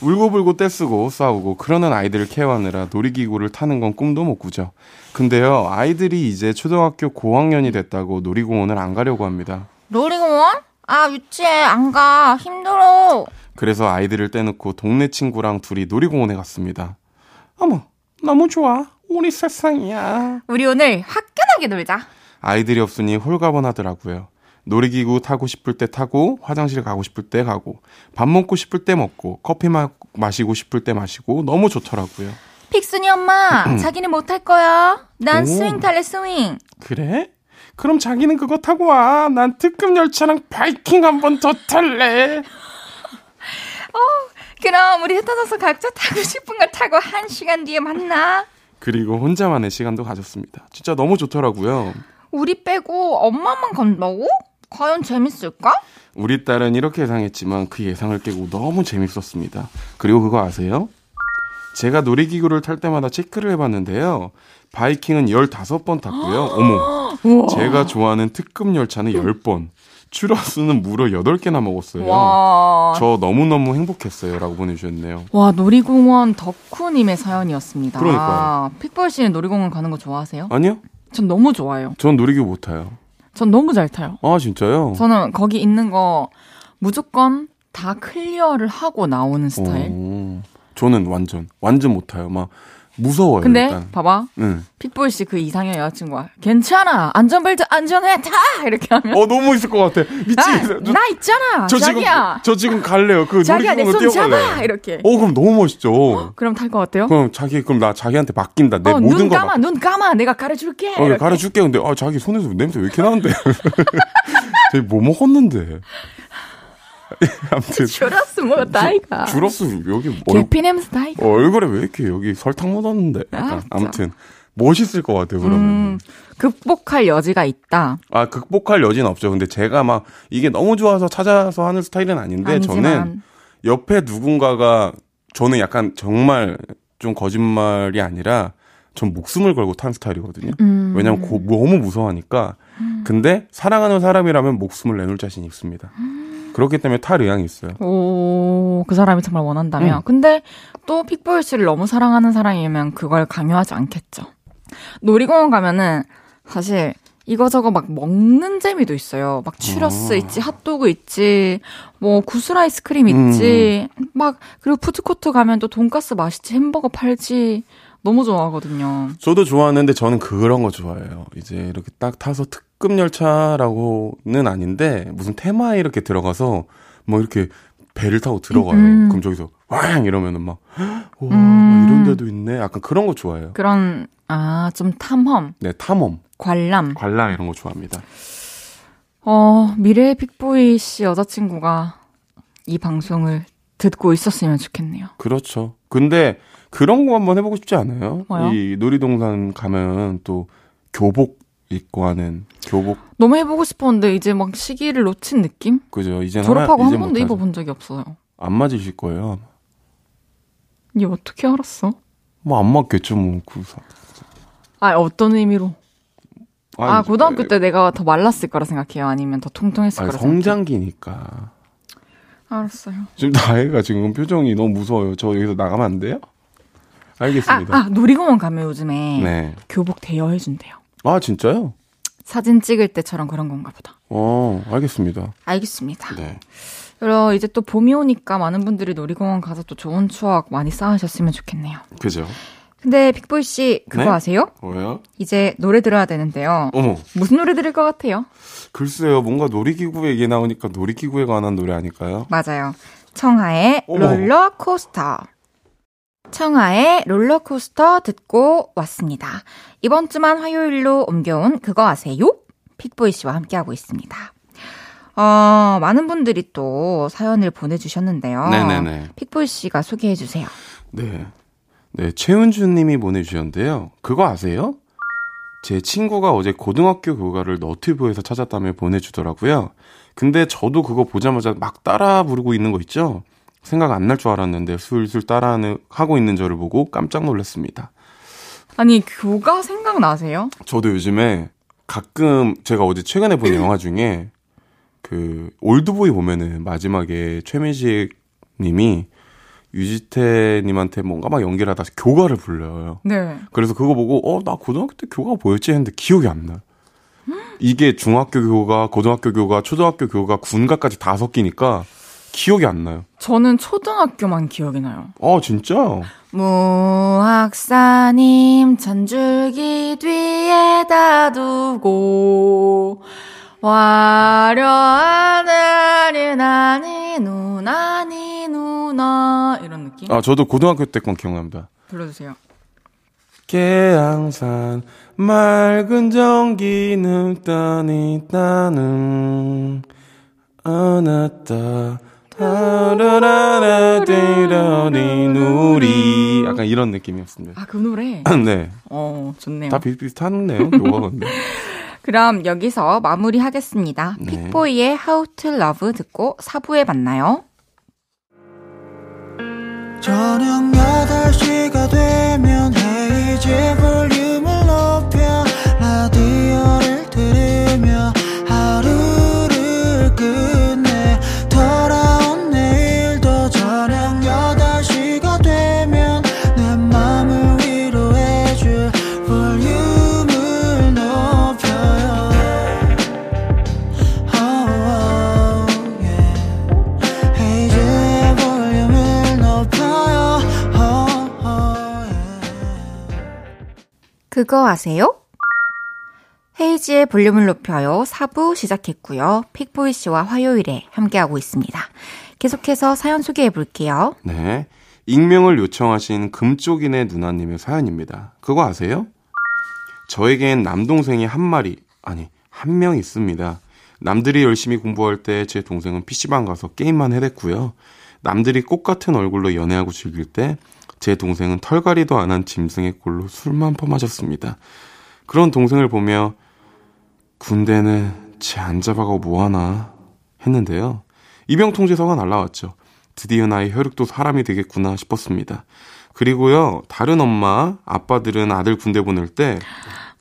울고불고 떼쓰고 싸우고 그러는 아이들을 케어하느라 놀이기구를 타는 건 꿈도 못 꾸죠. 근데요, 아이들이 이제 초등학교 고학년이 됐다고 놀이공원을 안 가려고 합니다. 놀이공원? 아, 유치해. 안 가. 힘들어. 그래서 아이들을 떼놓고 동네 친구랑 둘이 놀이공원에 갔습니다. 어머, 너무 좋아. 우리 세상이야. 우리 오늘 화끈하게 놀자. 아이들이 없으니 홀가분하더라고요. 놀이기구 타고 싶을 때 타고, 화장실 가고 싶을 때 가고, 밥 먹고 싶을 때 먹고, 커피 마, 마시고 싶을 때 마시고, 너무 좋더라고요. 픽순이 엄마, 자기는 못할 거야. 난 오. 스윙 탈래, 스윙. 그래? 그럼 자기는 그거 타고 와. 난 특급 열차랑 바이킹 한 번 더 탈래. 그럼 우리 흩어져서 각자 타고 싶은 거 타고 한 시간 뒤에 만나. 그리고 혼자만의 시간도 가졌습니다. 진짜 너무 좋더라고요. 우리 빼고 엄마만 간다고? 과연 재밌을까? 우리 딸은 이렇게 예상했지만 그 예상을 깨고 너무 재밌었습니다. 그리고 그거 아세요? 제가 놀이기구를 탈 때마다 체크를 해봤는데요. 바이킹은 15번 탔고요. 어머. 제가 좋아하는 특급 열차는 10번. 추러스는 무려 8개나 먹었어요. 와. 저 너무너무 행복했어요. 라고 보내주셨네요. 와, 놀이공원 덕후님의 사연이었습니다. 그러니까요. 픽보이 씨는 놀이공원 가는 거 좋아하세요? 아니요? 전 너무 좋아요. 전 놀이기구 못 타요. 전 너무 잘 타요. 아, 진짜요? 저는 거기 있는 거 무조건 다 clear를 하고 나오는 스타일. 오, 저는 완전, 완전 못 타요. 막, 무서워요. 근데 일단. 봐봐. 응. 픽볼 씨 그 이상형 여자친구가 괜찮아 안전벨트 안전해 타 이렇게 하면 어, 너무 있을 것 같아. 나, 미치겠어요. 저, 나 있잖아 저 지금, 자기야 저 지금 갈래요. 그 자기야 내 놀이기구 손 뛰어갈래요. 잡아 이렇게 어, 그럼 너무 멋있죠. 그럼 탈 것 같아요? 그럼 자기, 그럼 나 자기한테 맡긴다. 내 어, 모든 눈 거. 감아 맡... 눈 감아 내가 가르쳐줄게 어. 가르쳐줄게. 근데, 아, 자기 손에서 냄새 왜 이렇게 나는데? 저희 뭐 먹었는데? 아무튼. 추러스 먹었다 아이가 주러스 여기 얼, 계피 냄새 다 아이가 얼굴에 왜 이렇게 여기 설탕 묻었는데? 약간. 아. 아무튼. 멋있을 것 같아요, 그러면. 음, 극복할 여지가 있다 아, 극복할 여지는 없죠. 근데 제가 막 이게 너무 좋아서 찾아서 하는 스타일은 아닌데 아니지만 저는 옆에 누군가가 저는 약간 정말 좀 거짓말이 아니라 전 목숨을 걸고 탄 스타일이거든요. 음. 왜냐면 고, 너무 무서워하니까. 근데 사랑하는 사람이라면 목숨을 내놓을 자신이 있습니다. 그렇기 때문에 탈 의향이 있어요. 오, 그 사람이 정말 원한다면. 음. 근데 또 픽보이 씨를 너무 사랑하는 사람이면 그걸 강요하지 않겠죠. 놀이공원 가면은 사실 이거저거 막 먹는 재미도 있어요. 막 추러스 어. 있지, 핫도그 있지, 뭐 구슬 아이스크림 음. 있지, 막 그리고 푸드코트 가면 또 돈가스 맛있지, 햄버거 팔지. 너무 좋아하거든요. 저도 좋아하는데 저는 그런 거 좋아해요. 이제 이렇게 딱 타서 특급 열차라고는 아닌데 무슨 테마에 이렇게 들어가서 뭐 이렇게 배를 타고 들어가요. 음. 그럼 저기서 왕 이러면은 막 오, 음. 이런 데도 있네. 약간 그런 거 좋아해요. 그런 아 좀 탐험, 네, 탐험, 관람. 관람 이런 거 좋아합니다. 어 미래의 픽보이 씨 여자친구가 이 방송을 듣고 있었으면 좋겠네요. 그렇죠. 근데 그런 거 한번 해보고 싶지 않아요? 뭐요? 이 놀이동산 가면 또 교복 입고 하는 교복 너무 해보고 싶었는데 이제 막 시기를 놓친 느낌? 그죠? 이제 졸업하고 이제 한 번도. 입어본 적이 없어요. 안 맞으실 거예요. 이게 어떻게 알았어? 뭐 안 맞겠죠, 뭐 구사. 아 어떤 의미로? 아 아니, 고등학교 때 내가 더 말랐을 거라 생각해요. 아니면 더 통통했을 아니, 거라 생각해요. 성장기니까. 알았어요. 지금 나이가 지금 표정이 너무 무서워요. 저 여기서 나가면 안 돼요? 아, 알겠습니다. 아 놀이공원 가면 요즘에 네. 교복 대여해 준대요. 아, 진짜요? 사진 찍을 때처럼 그런 건가 보다. 어, 알겠습니다. 알겠습니다. 네. 그리고 이제 또 봄이 오니까 많은 분들이 놀이공원 가서 또 좋은 추억 많이 쌓으셨으면 좋겠네요. 그죠? 근데 빅보이 씨 그거 네? 아세요? 뭐요? 이제 노래 들어야 되는데요. 어머, 무슨 노래 들을 것 같아요? 글쎄요. 뭔가 놀이기구 얘기 나오니까 놀이기구에 관한 노래 아닐까요? 맞아요. 청하의 어머. 롤러코스터. 청하의 롤러코스터 듣고 왔습니다. 이번 주만 화요일로 옮겨온 그거 아세요? 픽보이 씨와 함께하고 있습니다. 어, 많은 분들이 또 사연을 보내주셨는데요. 네네네. 픽보이 씨가 소개해 주세요. 네. 네, 최은주 님이 보내주셨는데요. 그거 아세요? 제 친구가 어제 고등학교 교가를 너튜브에서 찾았다며 보내주더라고요. 근데 저도 그거 보자마자 막 따라 부르고 있는 거 있죠? 생각 안 날 줄 알았는데 술술 따라하고 있는 저를 보고 깜짝 놀랐습니다. 아니, 교가 생각나세요? 저도 요즘에 가끔 제가 어제 최근에 본 영화 중에 그 올드보이 보면은 마지막에 최민식 님이 유지태 님한테 뭔가 막 연기를 하다 교가를 불러요. 네. 그래서 그거 보고 어, 나 고등학교 때 교가 뭐였지 했는데 기억이 안 나. 이게 중학교 교가, 고등학교 교가, 초등학교 교가, 군가까지 다 섞이니까 기억이 안 나요. 저는 초등학교만 기억이 나요. 아, 진짜? 무학사님 전줄기 뒤에다 두고 화려한 아니 누나니 누나 이런 느낌? 아 저도 고등학교 때건 기억납니다. 불러주세요. 계양산 맑은 전기 늙다니 따는 안았다 타라라라디라니 누리 약간 이런 느낌이었습니다. 아 그 노래? 네. 어 좋네요. 다 비슷비슷하네요. 요거 그럼 여기서 마무리하겠습니다. 네. 픽보이의 How to Love 듣고 4부에 만나요. 저녁 8시가 되면 헤이즈 볼륨 그거 아세요? 헤이지의 볼륨을 높여요. 4부 시작했고요. 픽보이 씨와 화요일에 함께하고 있습니다. 계속해서 사연 소개해 볼게요. 네. 익명을 요청하신 금쪽이네 누나님의 사연입니다. 그거 아세요? 저에겐 남동생이 한 마리, 아니, 한 명 있습니다. 남들이 열심히 공부할 때 제 동생은 PC방 가서 게임만 해댔고요. 남들이 꽃 같은 얼굴로 연애하고 즐길 때 제 동생은 털갈이도 안 한 짐승의 꼴로 술만 퍼마셨습니다. 그런 동생을 보며 군대는 쟤 안 잡아가고 뭐하나 했는데요. 입영 통지서가 날라왔죠. 드디어 나의 혈육도 사람이 되겠구나 싶었습니다. 그리고요, 다른 엄마, 아빠들은 아들 군대 보낼 때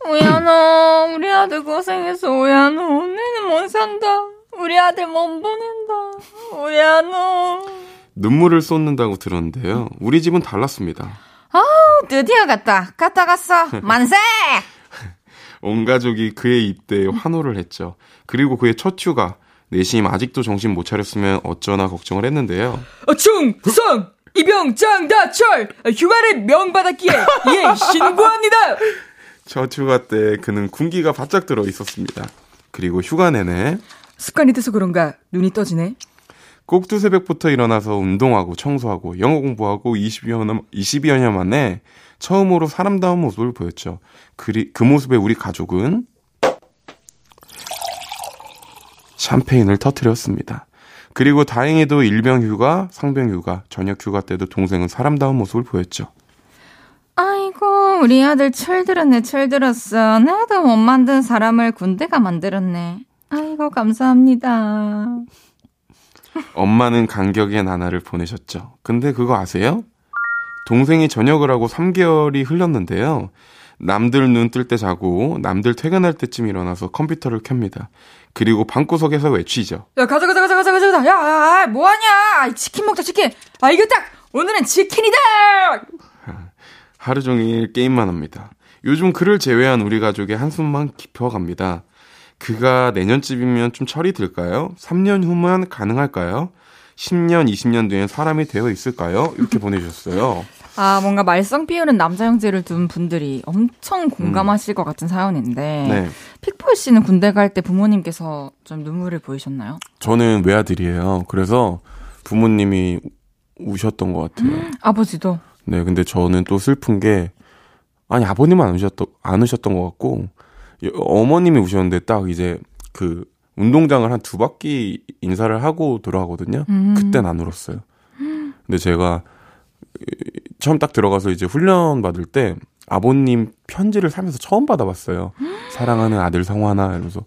오야너, 우리 아들 고생해서 오야너, 오늘은 못 산다. 우리 아들 못 보낸다. 오야너. 눈물을 쏟는다고 들었는데요. 우리 집은 달랐습니다. 아우, 드디어 갔다. 갔다 갔어. 만세! 온 가족이 그의 입대에 환호를 했죠. 그리고 그의 첫 휴가, 내심 아직도 정신 못 차렸으면 어쩌나 걱정을 했는데요. 어, 충 성! 이병 장 다 철! 휴가를 명받았기에 예, 신고합니다! 첫 휴가 때 그는 군기가 바짝 들어 있었습니다. 그리고 휴가 내내 습관이 돼서 그런가 눈이 떠지네. 꼭두 새벽부터 일어나서 운동하고 청소하고 영어 공부하고 20여 년, 20여 년 만에 처음으로 사람다운 모습을 보였죠. 그리, 그 모습에 우리 가족은 샴페인을 터트렸습니다. 그리고 다행히도 일병 휴가, 상병 휴가, 저녁 휴가 때도 동생은 사람다운 모습을 보였죠. 아이고, 우리 아들 철들었네, 철들었어. 나도 못 만든 사람을 군대가 만들었네. 아이고, 감사합니다. 엄마는 간격의 나날을 보내셨죠. 근데 그거 아세요? 동생이 전역을 하고 3개월이 흘렀는데요. 남들 눈 뜰 때 자고 남들 퇴근할 때쯤 일어나서 컴퓨터를 켭니다. 그리고 방구석에서 외치죠. 야 가자 가자 가자 가자 가자. 야, 야, 야 뭐하냐? 치킨 먹자 치킨. 아 이거 딱 오늘은 치킨이다. 하루 종일 게임만 합니다. 요즘 그를 제외한 우리 가족의 한숨만 깊어갑니다. 그가 내년쯤이면 좀 철이 들까요? 3년 후면 가능할까요? 10년, 20년 뒤엔 사람이 되어 있을까요? 이렇게 보내주셨어요. 아, 뭔가 말썽 피우는 남자 형제를 둔 분들이 엄청 공감하실 음. 것 같은 사연인데. 네. 픽폴 씨는 군대 갈 때 부모님께서 좀 눈물을 보이셨나요? 저는 외아들이에요. 그래서 부모님이 우셨던 것 같아요. 아버지도? 네, 근데 저는 또 슬픈 게 아니 아버님은 안 우셨던 안 우셨던 것 같고 어머님이 우셨는데 딱 이제 그 운동장을 한 두 바퀴 인사를 하고 돌아가거든요. 음. 그땐 안 울었어요. 근데 제가 처음 딱 들어가서 이제 훈련 받을 때 아버님 편지를 살면서 처음 받아봤어요. 사랑하는 아들 성화나 이러면서.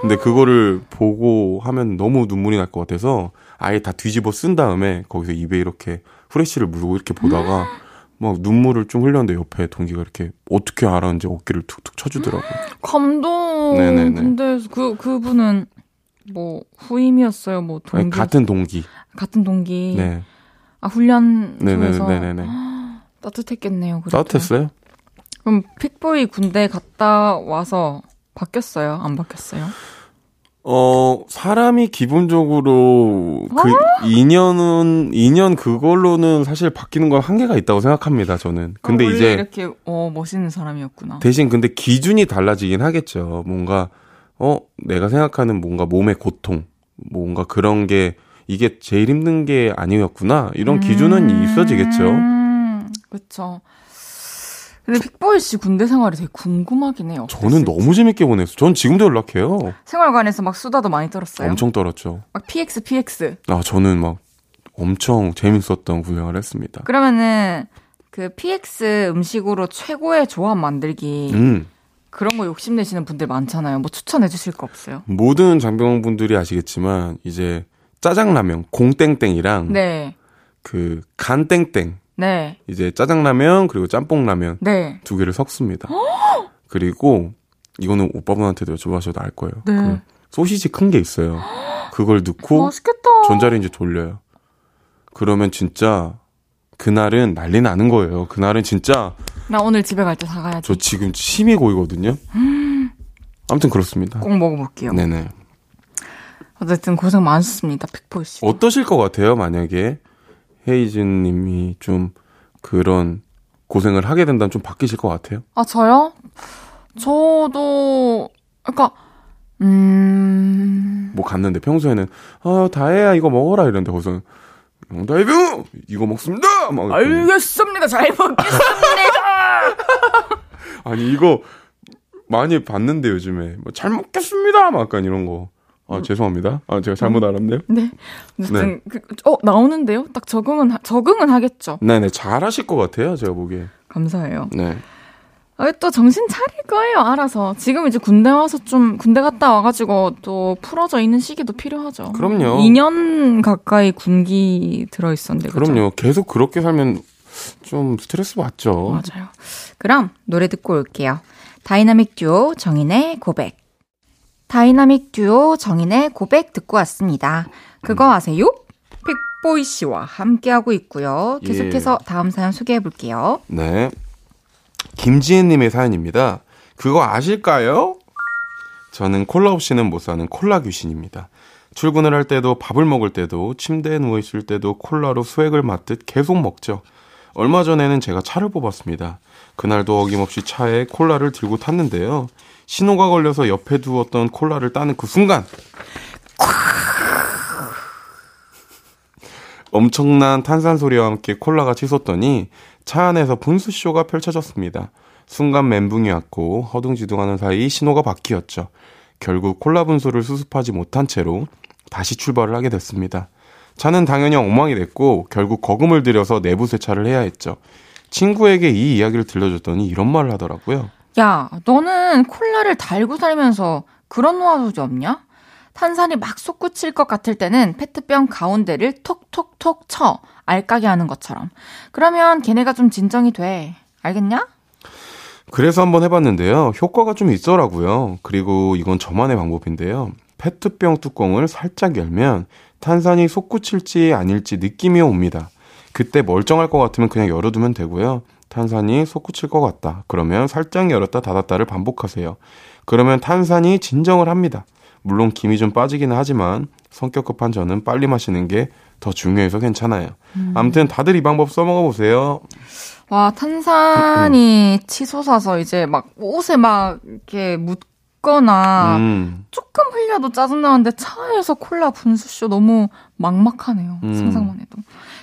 근데 그거를 보고 하면 너무 눈물이 날 것 같아서 아예 다 뒤집어 쓴 다음에 거기서 입에 이렇게 후레쉬를 물고 이렇게 보다가 막 눈물을 좀 흘렸는데 옆에 동기가 이렇게 어떻게 알았는지 어깨를 툭툭 쳐주더라고요. 감동. 네네네. 근데 그 그분은 뭐 후임이었어요, 뭐 동기. 아니, 같은 동기. 같은 동기. 네. 아 훈련 중에서. 네네네. 따뜻했겠네요. 그래도. 따뜻했어요? 그럼 픽보이 군대 갔다 와서 바뀌었어요? 안 바뀌었어요? 어, 사람이 기본적으로 그 어? 2년은, 2년 그걸로는 사실 바뀌는 건 한계가 있다고 생각합니다, 저는. 근데 어, 이제. 이렇게, 어, 멋있는 사람이었구나. 대신 근데 기준이 달라지긴 하겠죠. 뭔가, 어, 내가 생각하는 뭔가 몸의 고통, 뭔가 그런 게 이게 제일 힘든 게 아니었구나. 이런 기준은 음... 있어지겠죠. 그렇죠. 근데 픽보이 씨 군대 생활이 되게 궁금하긴 해요. 저는 너무 재밌게 보냈어요. 전 지금도 연락해요. 생활관에서 막 수다도 많이 떨었어요. 엄청 떨었죠. 막 PX, PX. 아, 저는 막 엄청 재밌었던 구경을 했습니다. 그러면은 그 PX 음식으로 최고의 조합 만들기. 음. 그런 거 욕심내시는 분들 많잖아요. 뭐 추천해 주실 거 없어요? 모든 장병 분들이 아시겠지만 이제 짜장라면 공땡땡이랑 네. 그 간땡땡 네. 이제 짜장라면 그리고 짬뽕라면 네. 두 개를 섞습니다. 그리고 이거는 오빠분한테도 여쭤봐셔도 알 거예요. 네. 그 소시지 큰 게 있어요. 그걸 넣고 맛있겠다. 전자레인지 돌려요. 그러면 진짜 그날은 난리 나는 거예요. 그날은 진짜 나 오늘 집에 갈 때 사가야지. 저 지금 침이 고이거든요. 아무튼 그렇습니다. 꼭 먹어볼게요. 네네. 어쨌든 고생 많으셨습니다. 픽포 씨. 어떠실 것 같아요? 만약에 헤이즈 님이 좀 그런 고생을 하게 된다면 좀 바뀌실 것 같아요? 아, 저요? 저도, 그러니까, 음. 뭐 갔는데 평소에는, 아, 다혜야, 이거 먹어라. 이랬는데 거기서, 다혜병! 이거 먹습니다! 막 알겠습니다. 잘 먹겠습니다! 아니, 이거 많이 봤는데, 요즘에. 뭐, 잘 먹겠습니다! 막 약간 이런 거. 아, 죄송합니다. 아, 제가 잘못 음. 알았네요. 네. 무슨, 네. 그, 어, 나오는데요? 딱 적응은, 적응은 하겠죠. 네네, 잘 하실 것 같아요, 제가 보기에. 감사해요. 네. 아, 또 정신 차릴 거예요, 알아서. 지금 이제 군대 와서 좀, 군대 갔다 와가지고 또 풀어져 있는 시기도 필요하죠. 그럼요. 2년 가까이 군기 들어있었는데. 그럼요. 그죠? 계속 그렇게 살면 좀 스트레스 받죠. 맞아요. 그럼 노래 듣고 올게요. 다이나믹 듀오 정인의 고백. 다이나믹 듀오 정인의 고백 듣고 왔습니다. 그거 음. 아세요? 픽보이 씨와 함께하고 있고요. 계속해서 예. 다음 사연 소개해 볼게요. 네. 김지혜님의 사연입니다. 그거 아실까요? 저는 콜라 없이는 못 사는 콜라 귀신입니다. 출근을 할 때도 밥을 먹을 때도 침대에 누워 있을 때도 콜라로 수액을 맞듯 계속 먹죠. 얼마 전에는 제가 차를 뽑았습니다. 그날도 어김없이 차에 콜라를 들고 탔는데요. 신호가 걸려서 옆에 두었던 콜라를 따는 그 순간 엄청난 탄산 소리와 함께 콜라가 치솟더니 차 안에서 분수쇼가 펼쳐졌습니다. 순간 멘붕이 왔고 허둥지둥하는 사이 신호가 바뀌었죠. 결국 콜라 분수를 수습하지 못한 채로 다시 출발을 하게 됐습니다. 차는 당연히 엉망이 됐고 결국 거금을 들여서 내부 세차를 해야 했죠. 친구에게 이 이야기를 들려줬더니 이런 말을 하더라고요. 야, 너는 콜라를 달고 살면서 그런 노하우지 없냐? 탄산이 막 솟구칠 것 같을 때는 페트병 가운데를 톡톡톡 쳐. 알까기 하는 것처럼. 그러면 걔네가 좀 진정이 돼. 알겠냐? 그래서 한번 해봤는데요. 효과가 좀 있더라고요. 그리고 이건 저만의 방법인데요. 페트병 뚜껑을 살짝 열면 탄산이 솟구칠지 아닐지 느낌이 옵니다. 그때 멀쩡할 것 같으면 그냥 열어두면 되고요. 탄산이 솟구칠 것 같다. 그러면 살짝 열었다 닫았다를 반복하세요. 그러면 탄산이 진정을 합니다. 물론 김이 좀 빠지기는 하지만 성격 급한 저는 빨리 마시는 게 더 중요해서 괜찮아요. 음. 아무튼 다들 이 방법 써먹어 보세요. 와 탄산이 치솟아서 이제 막 옷에 막 이렇게 묻거나 음. 조금 흘려도 짜증나는데 차에서 콜라 분수쇼 너무 막막하네요. 음. 상상만 해도.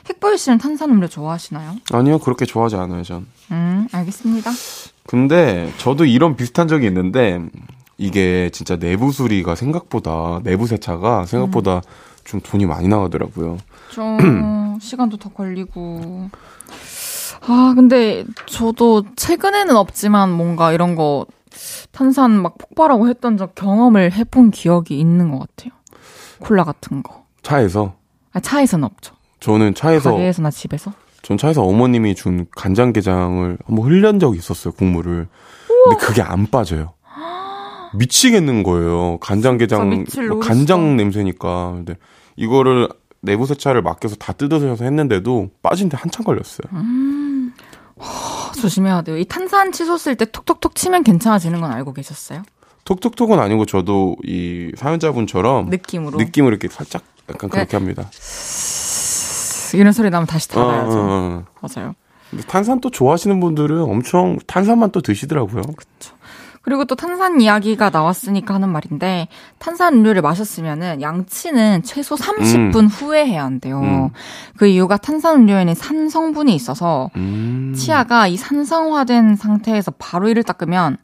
핵보이 씨는 탄산 음료 좋아하시나요? 아니요, 그렇게 좋아하지 않아요, 전. 음, 알겠습니다. 근데 저도 이런 비슷한 적이 있는데 이게 진짜 내부 수리가 생각보다 내부 세차가 생각보다 음. 좀 돈이 많이 나가더라고요. 좀 시간도 더 걸리고. 아, 근데 저도 최근에는 없지만 뭔가 이런 거 탄산 막 폭발하고 했던 적 경험을 해본 기억이 있는 것 같아요. 콜라 같은 거. 차에서? 아, 차에서는 없죠. 저는 차에서. 가게에서나 집에서? 전 차에서 어머님이 준 간장게장을 한번 흘린 적이 있었어요, 국물을. 근데 그게 안 빠져요. 미치겠는 거예요. 간장게장, 뭐 간장 냄새니까. 근데 이거를 내부 세차를 맡겨서 다 뜯어서 했는데도 빠진데 한참 걸렸어요. 음. 조심해야 돼요. 이 탄산 치솟을 때 톡톡톡 치면 괜찮아지는 건 알고 계셨어요? 톡톡톡은 아니고 저도 이 사연자분처럼 느낌으로 느낌으로 이렇게 살짝 약간 그렇게 네. 합니다. 이런 소리 나면 다시 닫아야죠. 어, 어, 어. 맞아요. 탄산 또 좋아하시는 분들은 엄청 탄산만 또 드시더라고요. 그렇죠. 그리고 또 탄산 이야기가 나왔으니까 하는 말인데 탄산 음료를 마셨으면은 양치는 최소 30분 음. 후에 해야 한대요. 음. 그 이유가 탄산 음료에는 산 성분이 있어서 음. 치아가 이 산성화된 상태에서 바로 이를 닦으면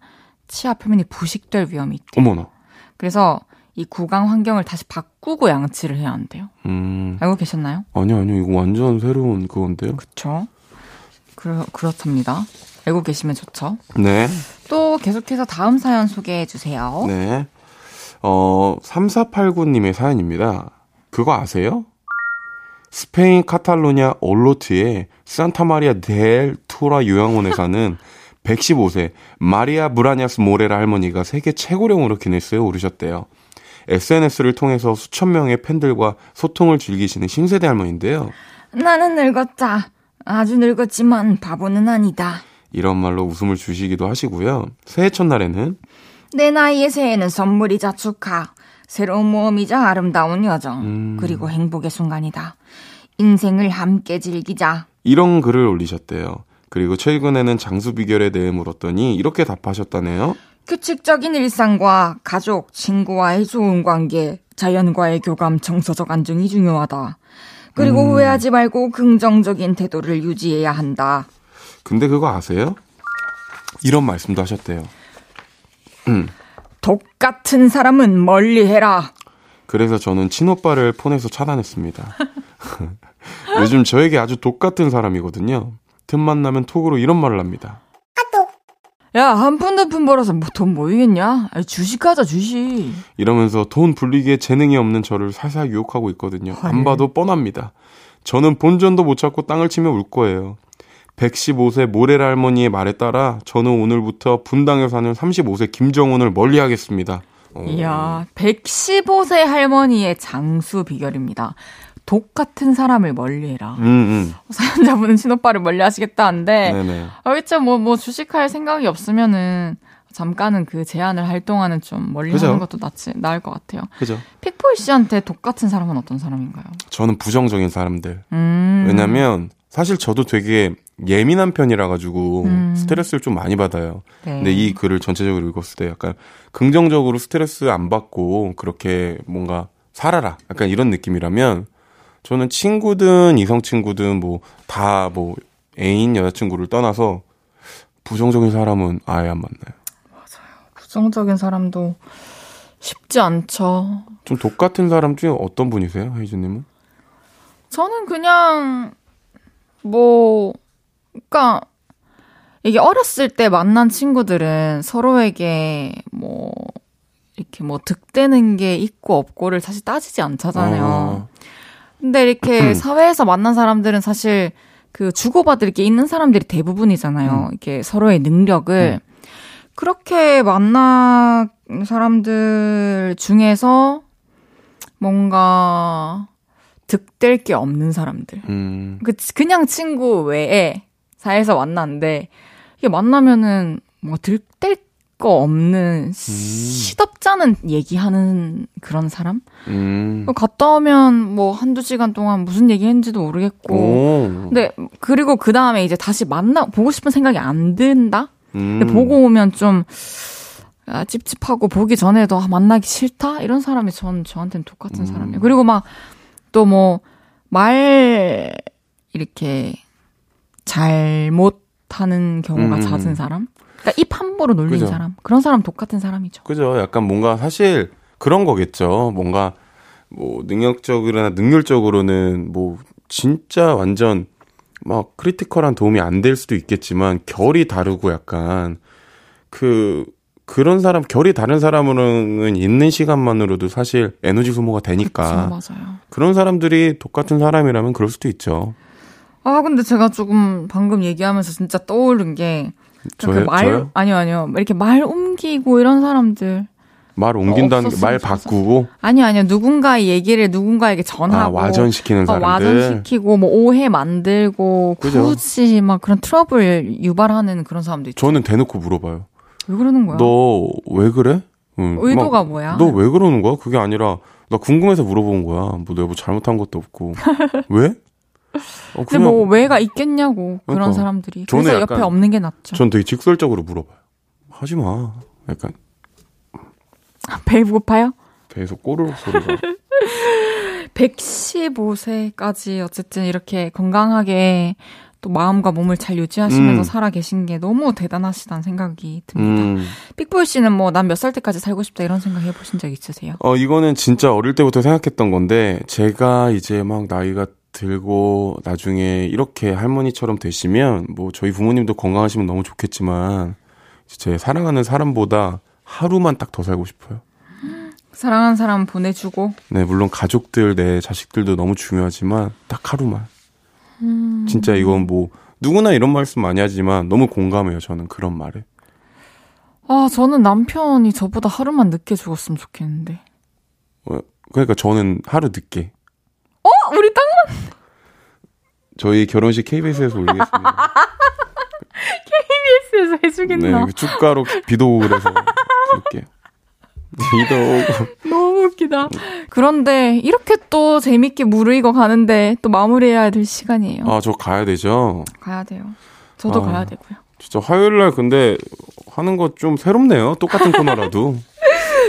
치아 표면이 부식될 위험이 있대요. 어머나. 그래서 이 구강 환경을 다시 바꾸고 양치를 해야 한대요. 음. 알고 계셨나요? 아니요, 아니요. 이거 완전 새로운 그건데요. 그쵸. 그렇, 그렇답니다. 알고 계시면 좋죠. 네. 또 계속해서 다음 사연 소개해 주세요. 네. 어, 3489님의 사연입니다. 그거 아세요? 스페인 카탈로냐 올로트의 산타마리아 델 투라 요양원에 사는 115세 마리아 브라냐스 모레라 할머니가 세계 최고령으로 기네스에 오르셨대요. SNS를 통해서 수천 명의 팬들과 소통을 즐기시는 신세대 할머니인데요. 나는 늙었다. 아주 늙었지만 바보는 아니다. 이런 말로 웃음을 주시기도 하시고요. 새해 첫날에는 내 나이의 새해는 선물이자 축하, 새로운 모험이자 아름다운 여정, 음... 그리고 행복의 순간이다. 인생을 함께 즐기자. 이런 글을 올리셨대요. 그리고 최근에는 장수 비결에 대해 물었더니 이렇게 답하셨다네요. 규칙적인 일상과 가족, 친구와의 좋은 관계, 자연과의 교감, 정서적 안정이 중요하다. 그리고 음... 후회하지 말고 긍정적인 태도를 유지해야 한다. 근데 그거 아세요? 이런 말씀도 하셨대요. 음. 독 같은 사람은 멀리 해라. 그래서 저는 친오빠를 폰에서 차단했습니다. 요즘 저에게 아주 독 같은 사람이거든요. 틈만 나면 톡으로 이런 말을 합니다. 야, 한 푼 두 푼 벌어서 뭐 돈 모이겠냐? 아니, 주식하자, 주식. 이러면서 돈 불리기에 재능이 없는 저를 살살 유혹하고 있거든요. 안 봐도 뻔합니다. 저는 본전도 못 찾고 땅을 치며 울 거예요. 115세 모래라 할머니의 말에 따라 저는 오늘부터 분당에 사는 35세 김정훈을 멀리 하겠습니다. 어. 이야, 115세 할머니의 장수 비결입니다. 독 같은 사람을 멀리해라. 음, 음. 사연자분은 친오빠를 멀리하시겠다는데, 알겠죠? 뭐, 뭐 주식할 생각이 없으면은 잠깐은 그 제안을 할 동안은 좀 멀리하는 것도 낫지 나을 것 같아요. 그죠. 픽보이 씨한테 독 같은 사람은 어떤 사람인가요? 저는 부정적인 사람들. 음. 왜냐면 사실 저도 되게 예민한 편이라 가지고 음. 스트레스를 좀 많이 받아요. 네. 근데 이 글을 전체적으로 읽었을 때 약간 긍정적으로 스트레스 안 받고 그렇게 뭔가 살아라. 약간 이런 느낌이라면 저는 친구든 이성 친구든 뭐 다뭐 뭐 애인 여자친구를 떠나서 부정적인 사람은 아예 안 만나요. 맞아요. 부정적인 사람도 쉽지 않죠. 좀 독 같은 사람 중에 어떤 분이세요, 헤이즈님은? 저는 그냥 뭐, 그니까, 이게 어렸을 때 만난 친구들은 서로에게 뭐, 이렇게 뭐 득되는 게 있고 없고를 사실 따지지 않잖아요. 어. 근데 이렇게 사회에서 만난 사람들은 사실 그 주고받을 게 있는 사람들이 대부분이잖아요. 음. 이렇게 서로의 능력을. 음. 그렇게 만난 사람들 중에서 뭔가 득될 게 없는 사람들. 음. 그 그냥 친구 외에 사이에서 만났는데 이게 만나면은 뭐 득될 거 없는 음. 시덥잖은 얘기하는 그런 사람? 음. 갔다 오면 뭐 한두 시간 동안 무슨 얘기 했는지도 모르겠고. 오. 근데 그리고 그 다음에 이제 다시 만나 보고 싶은 생각이 안 든다. 음. 근데 보고 오면 좀 아, 찝찝하고 보기 전에도 아, 만나기 싫다 이런 사람이 전 저한테는 똑같은 음. 사람이에요. 그리고 막 또 뭐, 말, 이렇게, 잘못 하는 경우가 음. 잦은 사람? 그러니까 입 함부로 놀리는 그죠. 사람? 그런 사람 똑같은 사람이죠. 그죠. 약간 뭔가 사실 그런 거겠죠. 뭔가 뭐 능력적으로나 능률적으로는 뭐 진짜 완전 막 크리티컬한 도움이 안 될 수도 있겠지만 결이 다르고 약간 그 그런 사람 결이 다른 사람으로는 있는 시간만으로도 사실 에너지 소모가 되니까 그쵸, 맞아요. 그런 사람들이 똑같은 사람이라면 그럴 수도 있죠. 아, 근데 제가 조금 방금 얘기하면서 진짜 떠오른 게, 그 저요? 말, 저요? 아니요, 아니요. 이렇게 말 옮기고 이런 사람들. 말 옮긴다는 게 말. 바꾸고 아니요, 아니요. 누군가의 얘기를 누군가에게 아 전하고. 와전시키는 어, 사람들. 와전시키고, 뭐, 오해 만들고, 그죠. 굳이 막 그런 트러블 유발하는 그런 사람도 있죠. 저는 대놓고 물어봐요. 왜 그러는 거야? 너 왜 그래? 응, 의도가 막, 뭐야? 너 왜 그러는 거야? 그게 아니라 나 궁금해서 물어본 거야. 뭐 내가 뭐 잘못한 것도 없고 왜? 어, 근데 뭐, 왜가 있겠냐고, 그런 그러니까. 사람들이. 그래서 약간- 옆에 없는 게 낫죠. 전 되게 직설적으로 물어봐요. 하지 마. 약간 배 고파요? 배에서 꼬르륵 소리가. 115세까지 어쨌든 이렇게 건강하게 또 마음과 몸을 잘 유지하시면서 음. 살아 계신 게 너무 대단하시다는 생각이 듭니다. 음. 픽보이 씨는 뭐 난 몇 살 때까지 살고 싶다 이런 생각 해보신 적 있으세요? 어 이거는 진짜 어릴 때부터 생각했던 건데 제가 이제 막 나이가 들고 나중에 이렇게 할머니처럼 되시면 뭐 저희 부모님도 건강하시면 너무 좋겠지만 제 사랑하는 사람보다 하루만 딱 더 살고 싶어요. 사랑하는 사람 보내주고 네, 물론 가족들, 내 자식들도 너무 중요하지만 딱 하루만. 진짜 이건 뭐 누구나 이런 말씀 많이 하지만 너무 공감해요. 저는 그런 말에. 아 저는 남편이 저보다 하루만 늦게 죽었으면 좋겠는데 어, 그러니까 저는 하루 늦게. 어? 우리 딱 저희 결혼식 KBS에서 올리겠습니다. KBS에서 해주겠나? 네, 축가로 비도 오고 그래서 볼게요. 비도 오고. 너무 웃기다 그런데 이렇게 또 재밌게 무르익어 가는데 또 마무리해야 될 시간이에요 아, 저 가야 되죠. 가야 돼요 저도 아. 가야 되고요 진짜 화요일 날 근데 하는 거 좀 새롭네요. 똑같은 코너라도.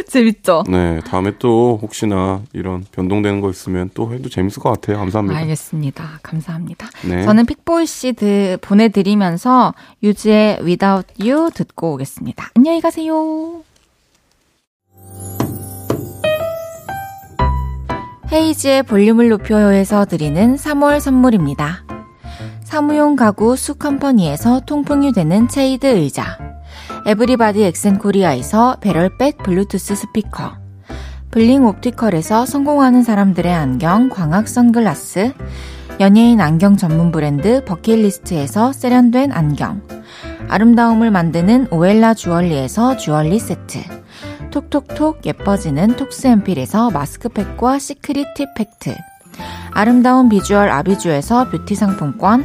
재밌죠? 네, 다음에 또 혹시나 이런 변동되는 거 있으면 또 해도 재밌을 것 같아요. 감사합니다. 알겠습니다. 감사합니다. 네. 저는 픽보이 씨 드, 보내드리면서 유지의 Without You 듣고 오겠습니다. 안녕히 가세요. 헤이즈의 볼륨을 높여요에서 드리는 3월 선물입니다. 사무용 가구 수컴퍼니에서 통풍이 되는 체이드 의자 에브리바디 엑센코리아에서 배럴백 블루투스 스피커. 블링 옵티컬에서 성공하는 사람들의 안경 광학 선글라스. 연예인 안경 전문 브랜드 버킷리스트에서 세련된 안경. 아름다움을 만드는 오엘라 주얼리에서 주얼리 세트. 톡톡톡 예뻐지는 톡스앰필에서 마스크팩과 secret 팁 팩트. 아름다운 비주얼 아비주에서 뷰티 상품권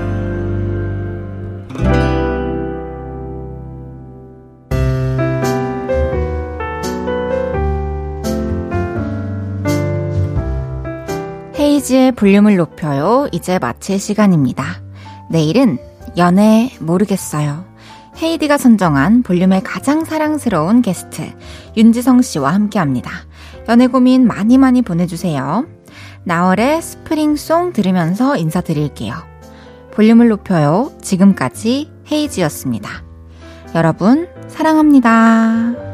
헤이지의 볼륨을 높여요. 이제 마칠 시간입니다. 내일은 연애 모르겠어요. 헤이디가 선정한 볼륨의 가장 사랑스러운 게스트 윤지성 씨와 함께 합니다. 연애 고민 많이 많이 보내주세요. 나월의 스프링송 들으면서 인사드릴게요. 볼륨을 높여요. 지금까지 헤이지였습니다. 여러분, 사랑합니다.